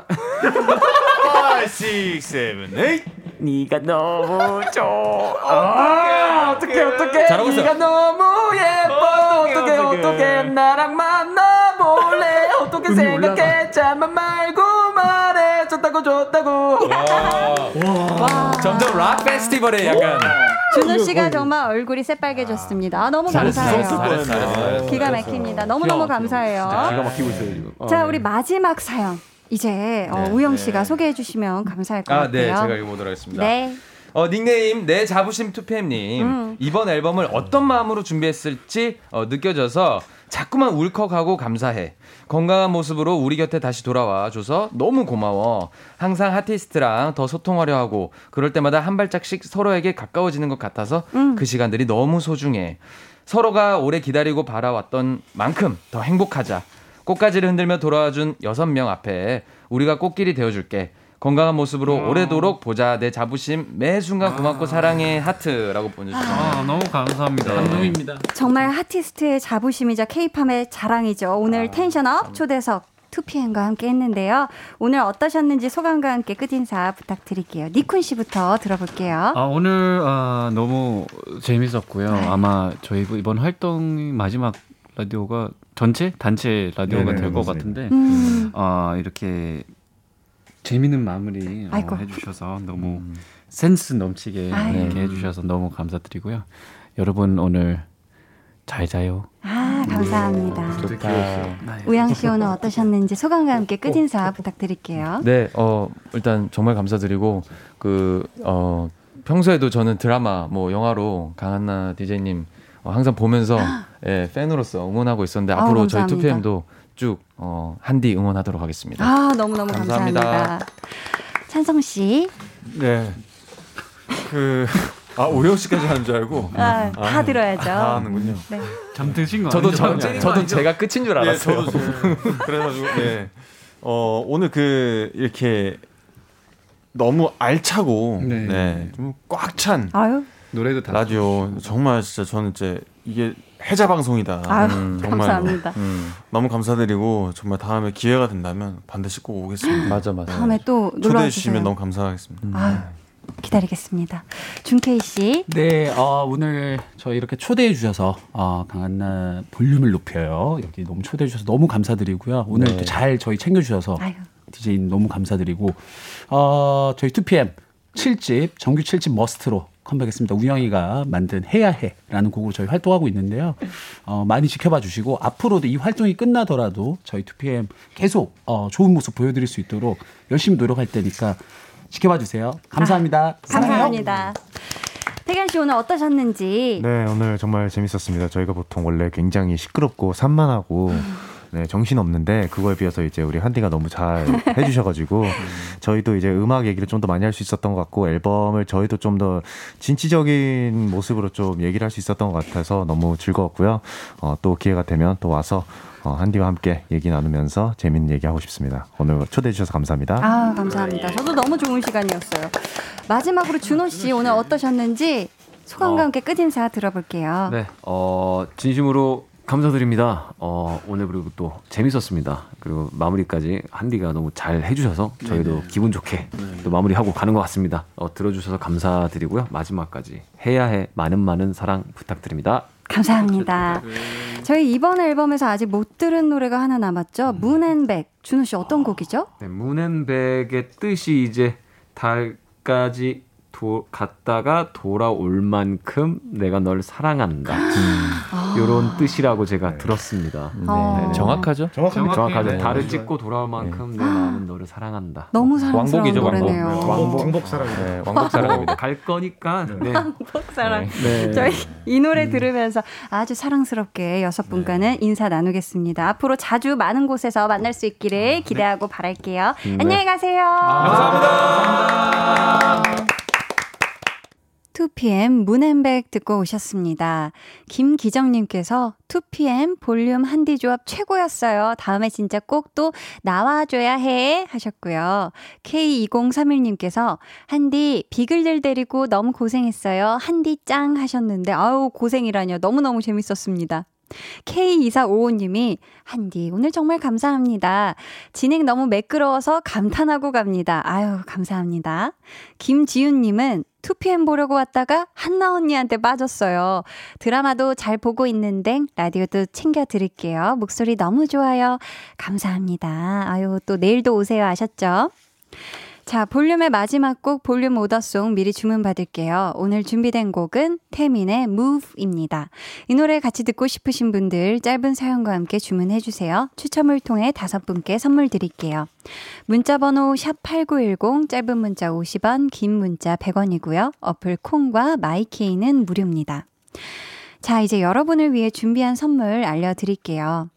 6, 7, 8
네가 너무 좋아. 어떻게 어떻게
잘하고 있어.
네가 너무 예뻐. 어떻게 어떻게 나랑 만나볼래? 어떻게 생각해? 잠만 말고 말해. 좋다고 좋다고.
점점 락 페스티벌에 약간
준호 씨가 정말 얼굴이 새빨개졌습니다. 아, 너무 감사해요.
잘했어, 잘했어.
기가 막힙니다. 너무 너무 감사해요.
기가 막히고 있어요 지금.
자 우리 마지막 사연 이제 어, 우영 씨가 소개해 주시면 감사할 것
아, 네,
같아요.
제가 읽어보도록 하겠습니다.
네.
어, 닉네임 내 자부심 투팸님
음.
이번 앨범을 어떤 마음으로 준비했을지 어, 느껴져서 자꾸만 울컥하고 감사해. 건강한 모습으로 우리 곁에 다시 돌아와 줘서 너무 고마워. 항상 아티스트랑 더 소통하려 하고 그럴 때마다 한 발짝씩 서로에게 가까워지는 것 같아서
음.
그 시간들이 너무 소중해. 서로가 오래 기다리고 바라왔던 만큼 더 행복하자. 꽃가지를 흔들며 돌아와준 여섯 명 앞에 우리가 꽃길이 되어줄게. 건강한 모습으로 오래도록 보자. 내 자부심 매 순간 고맙고 사랑해 하트라고 보내주셨어요.
아, 너무 감사합니다.
감동입니다.
정말 아티스트의 자부심이자 케이팝의 자랑이죠. 오늘 텐션업 초대석 2PM과 함께 했는데요. 오늘 어떠셨는지 소감과 함께 끝인사 부탁드릴게요. 니쿤 씨부터 들어볼게요.
아, 오늘 아, 너무 재밌었고요. 아마 저희 이번 활동 마지막 라디오가 전체 단체 라디오가
네네,
될것
맞습니다.
같은데
음.
아, 이렇게 재밌는 마무리 어,
아이고.
해주셔서 너무 센스 넘치게. 이렇게 해주셔서 너무 감사드리고요. 여러분 오늘 잘 자요.
아, 감사합니다. 우영 씨 오늘 어떠셨는지 소감과 함께 끝 인사 부탁드릴게요.
네, 어, 일단 정말 감사드리고, 그, 어, 평소에도 저는 드라마, 뭐, 영화로 강한나 DJ님 어, 항상 보면서, 예, 팬으로서 응원하고 있었는데,
아우,
앞으로 저희
감사합니다.
2PM도 쭉, 어, 한디 응원하도록 하겠습니다.
아, 너무 너무
감사합니다.
감사합니다. 찬성 씨.
네. 그, 아, 오영 씨까지 하는 줄 알고.
아, 다 들어야죠.
다 하는군요.
네.
잠드신 거
저도,
아니죠?
저, 저도 제가 끝인 줄 알았어요.
예, 저도 지금 그래가지고 네. 어 오늘 그 이렇게 너무 알차고
네.
네. 좀 꽉 찬
노래도 다
라디오 정말 진짜 저는 이제 이게 해자 방송이다.
아유,
음,
감사합니다.
음,
너무 감사드리고 정말 다음에 기회가 된다면 반드시 꼭 오겠습니다.
맞아, 맞아.
다음에 또 놀러
초대해. 주시면 너무 감사하겠습니다.
아유, 기다리겠습니다. 준케이 씨.
네, 어, 오늘 저 이렇게 초대해 주셔서 어, 강한나 볼륨을 높여요. 여기 너무 초대해 주셔서 너무 감사드리고요. 오늘
네.
또잘 저희 챙겨 주셔서. DJ 너무 감사드리고 어, 저희 2PM 7집 정규 7집 머스트로 컴백했습니다. 우영이가 만든 해야 해라는 곡으로 저희 활동하고 있는데요. 어, 많이 지켜봐 주시고 앞으로도 이 활동이 끝나더라도 저희 2PM 계속 어, 좋은 모습 보여드릴 수 있도록 열심히 노력할 테니까 지켜봐 주세요. 감사합니다. 사랑해요.
감사합니다. 태견 씨 오늘 어떠셨는지.
네, 오늘 정말 재밌었습니다. 저희가 보통 원래 굉장히 시끄럽고 산만하고 네, 정신 없는데 그거에 비해서 이제 우리 한디가 너무 잘 해주셔가지고 저희도 이제 음악 얘기를 좀 더 많이 할 수 있었던 것 같고 앨범을 저희도 좀 더 진취적인 모습으로 좀 얘기를 할 수 있었던 것 같아서 너무 즐거웠고요. 어, 또 기회가 되면 또 와서 어, 한디와 함께 얘기 나누면서 재밌는 얘기 하고 싶습니다. 오늘 초대해 주셔서 감사합니다.
아, 감사합니다. 저도 너무 좋은 시간이었어요. 마지막으로 준호 씨 오늘 어떠셨는지 소감과 함께 끝 인사 들어볼게요.
네, 어, 진심으로 감사드립니다. 어, 오늘 그리고 또 재밌었습니다. 그리고 마무리까지 한디가 너무 잘 해주셔서 저희도 기분 좋게 또 마무리하고 가는 것 같습니다. 어, 들어주셔서 감사드리고요. 마지막까지 해야 해 많은 많은 사랑 부탁드립니다.
감사합니다. 저희 이번 앨범에서 아직 못 들은 노래가 하나 남았죠. 문앤백. 준호 씨 어떤 곡이죠?
네, 문앤백의 뜻이 이제 달까지 도, 갔다가 돌아올 만큼 내가 널 사랑한다.
아.
이런 뜻이라고 제가 들었습니다.
어.
네네.
정확하죠?
정확하죠. 정확하죠.
네.
달을 찍고 돌아올 만큼 내 마음은 너를 사랑한다.
너무 사랑스러운
왕복이죠, 왕복.
노래네요.
왕복, 왕복 사랑.
네, 왕복 사랑입니다.
갈 거니까. 네.
왕복 사랑.
네.
저희 이 노래 들으면서 아주 사랑스럽게 여섯 분과는 인사 나누겠습니다. 앞으로 자주 많은 곳에서 만날 수 있기를 기대하고 바랄게요.
네.
안녕히 가세요.
감사합니다.
2PM 문앤백 듣고 오셨습니다. 김기정님께서 2PM 볼륨 한디 조합 최고였어요. 다음에 진짜 꼭 또 나와줘야 해 하셨고요. K2031님께서 한디 비글들 데리고 너무 고생했어요. 한디 짱 하셨는데 아우 고생이라뇨. 너무너무 재밌었습니다. K2455님이 한디 오늘 정말 감사합니다. 진행 너무 매끄러워서 감탄하고 갑니다. 아유 감사합니다. 김지윤님은 2PM 보려고 왔다가 한나 언니한테 빠졌어요. 드라마도 잘 보고 있는데 라디오도 챙겨 드릴게요. 목소리 너무 좋아요. 감사합니다. 아유 또 내일도 오세요 하셨죠? 자, 볼륨의 마지막 곡 볼륨 오더송 미리 주문 받을게요. 오늘 준비된 곡은 태민의 Move입니다. 이 노래 같이 듣고 싶으신 분들 짧은 사연과 함께 주문해 주세요. 추첨을 통해 다섯 분께 선물 드릴게요. 문자 번호 샵8910 짧은 문자 50원, 긴 문자 100원이고요. 어플 콩과 마이케이는 무료입니다. 자, 이제 여러분을 위해 준비한 선물 알려 드릴게요.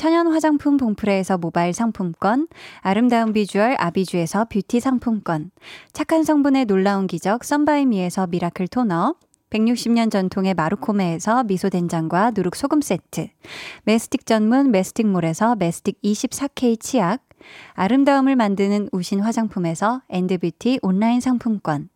천연 화장품 봉프레에서 모바일 상품권, 아름다운 비주얼 아비주에서 뷰티 상품권, 착한 성분의 놀라운 기적 썬바이미에서 미라클 토너, 160년 전통의 마루코메에서 미소된장과 누룩소금 세트, 메스틱 전문 메스틱몰에서 메스틱 24K 치약, 아름다움을 만드는 우신 화장품에서 엔드뷰티 온라인 상품권,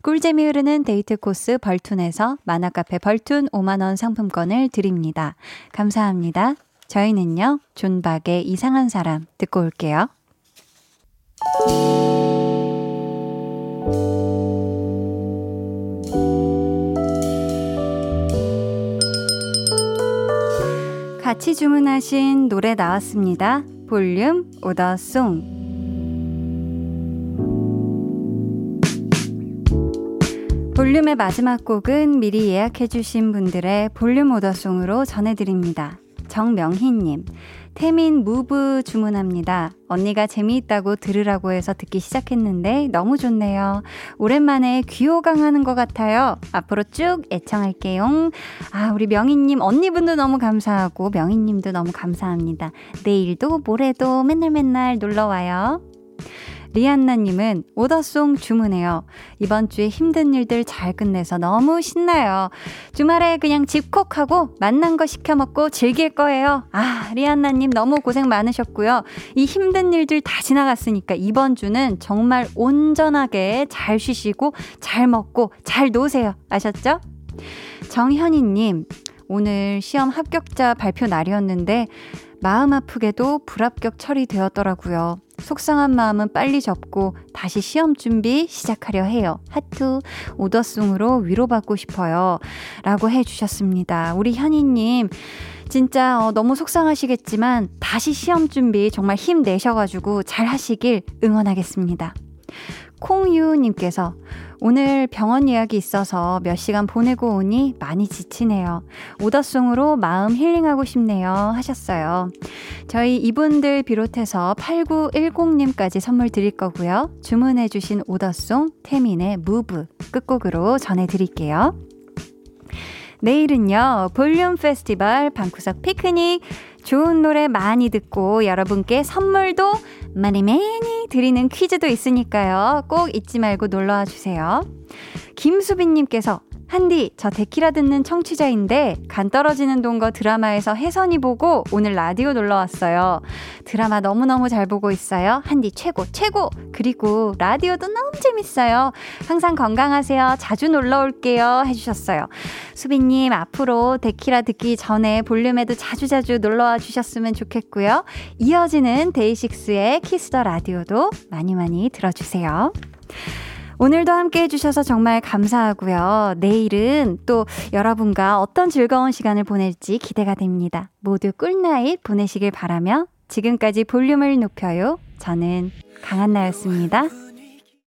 꿀잼이 흐르는 데이트 코스 벌툰에서 만화카페 벌툰 5만원 상품권을 드립니다. 감사합니다. 저희는요, 존박의 이상한 사람 듣고 올게요. 같이 주문하신 노래 나왔습니다. 볼륨 오더송. 볼륨의 마지막 곡은 미리 예약해주신 분들의 볼륨 오더송으로 전해드립니다. 정명희님, 태민 무브 주문합니다. 언니가 재미있다고 들으라고 해서 듣기 시작했는데 너무 좋네요. 오랜만에 귀호강 하는 것 같아요. 앞으로 쭉 애청할게요. 아, 우리 명희님, 언니분도 너무 감사하고, 명희님도 너무 감사합니다. 내일도 모레도 맨날 맨날 놀러와요. 리안나님은 오더송 주문해요. 이번 주에 힘든 일들 잘 끝내서 너무 신나요. 주말에 그냥 집콕하고 만난 거 시켜 먹고 즐길 거예요. 아, 리안나님 너무 고생 많으셨고요. 이 힘든 일들 다 지나갔으니까 이번 주는 정말 온전하게 잘 쉬시고 잘 먹고 잘 노세요. 아셨죠? 정현이님, 오늘 시험 합격자 발표 날이었는데 마음 아프게도 불합격 처리되었더라고요. 속상한 마음은 빨리 접고 다시 시험 준비 시작하려 해요. 하트 오더송으로 위로받고 싶어요. 라고 해주셨습니다. 우리 현이님 진짜 어, 너무 속상하시겠지만 다시 시험 준비 정말 힘내셔가지고 잘 하시길 응원하겠습니다. 콩유님께서 오늘 병원 예약이 있어서 몇 시간 보내고 오니 많이 지치네요. 오더송으로 마음 힐링하고 싶네요. 하셨어요. 저희 이분들 비롯해서 8910님까지 선물 드릴 거고요. 주문해주신 오더송 태민의 무브 끝곡으로 전해드릴게요. 내일은요, 볼륨 페스티벌 방구석 피크닉 좋은 노래 많이 듣고 여러분께 선물도 많이 많이 드리는 퀴즈도 있으니까요. 꼭 잊지 말고 놀러와 주세요. 김수빈님께서 한디, 저 데키라 듣는 청취자인데 간 떨어지는 동거 드라마에서 혜선이 보고 오늘 라디오 놀러 왔어요. 드라마 너무너무 잘 보고 있어요. 한디 최고, 최고! 그리고 라디오도 너무 재밌어요. 항상 건강하세요. 자주 놀러 올게요. 해주셨어요. 수빈님, 앞으로 데키라 듣기 전에 볼륨에도 자주자주 놀러 와 주셨으면 좋겠고요. 이어지는 데이식스의 Kiss the Radio도 많이 많이 들어주세요. 오늘도 함께 해주셔서 정말 감사하고요. 내일은 또 여러분과 어떤 즐거운 시간을 보낼지 기대가 됩니다. 모두 꿀나잇 보내시길 바라며 지금까지 볼륨을 높여요. 저는 강한나였습니다.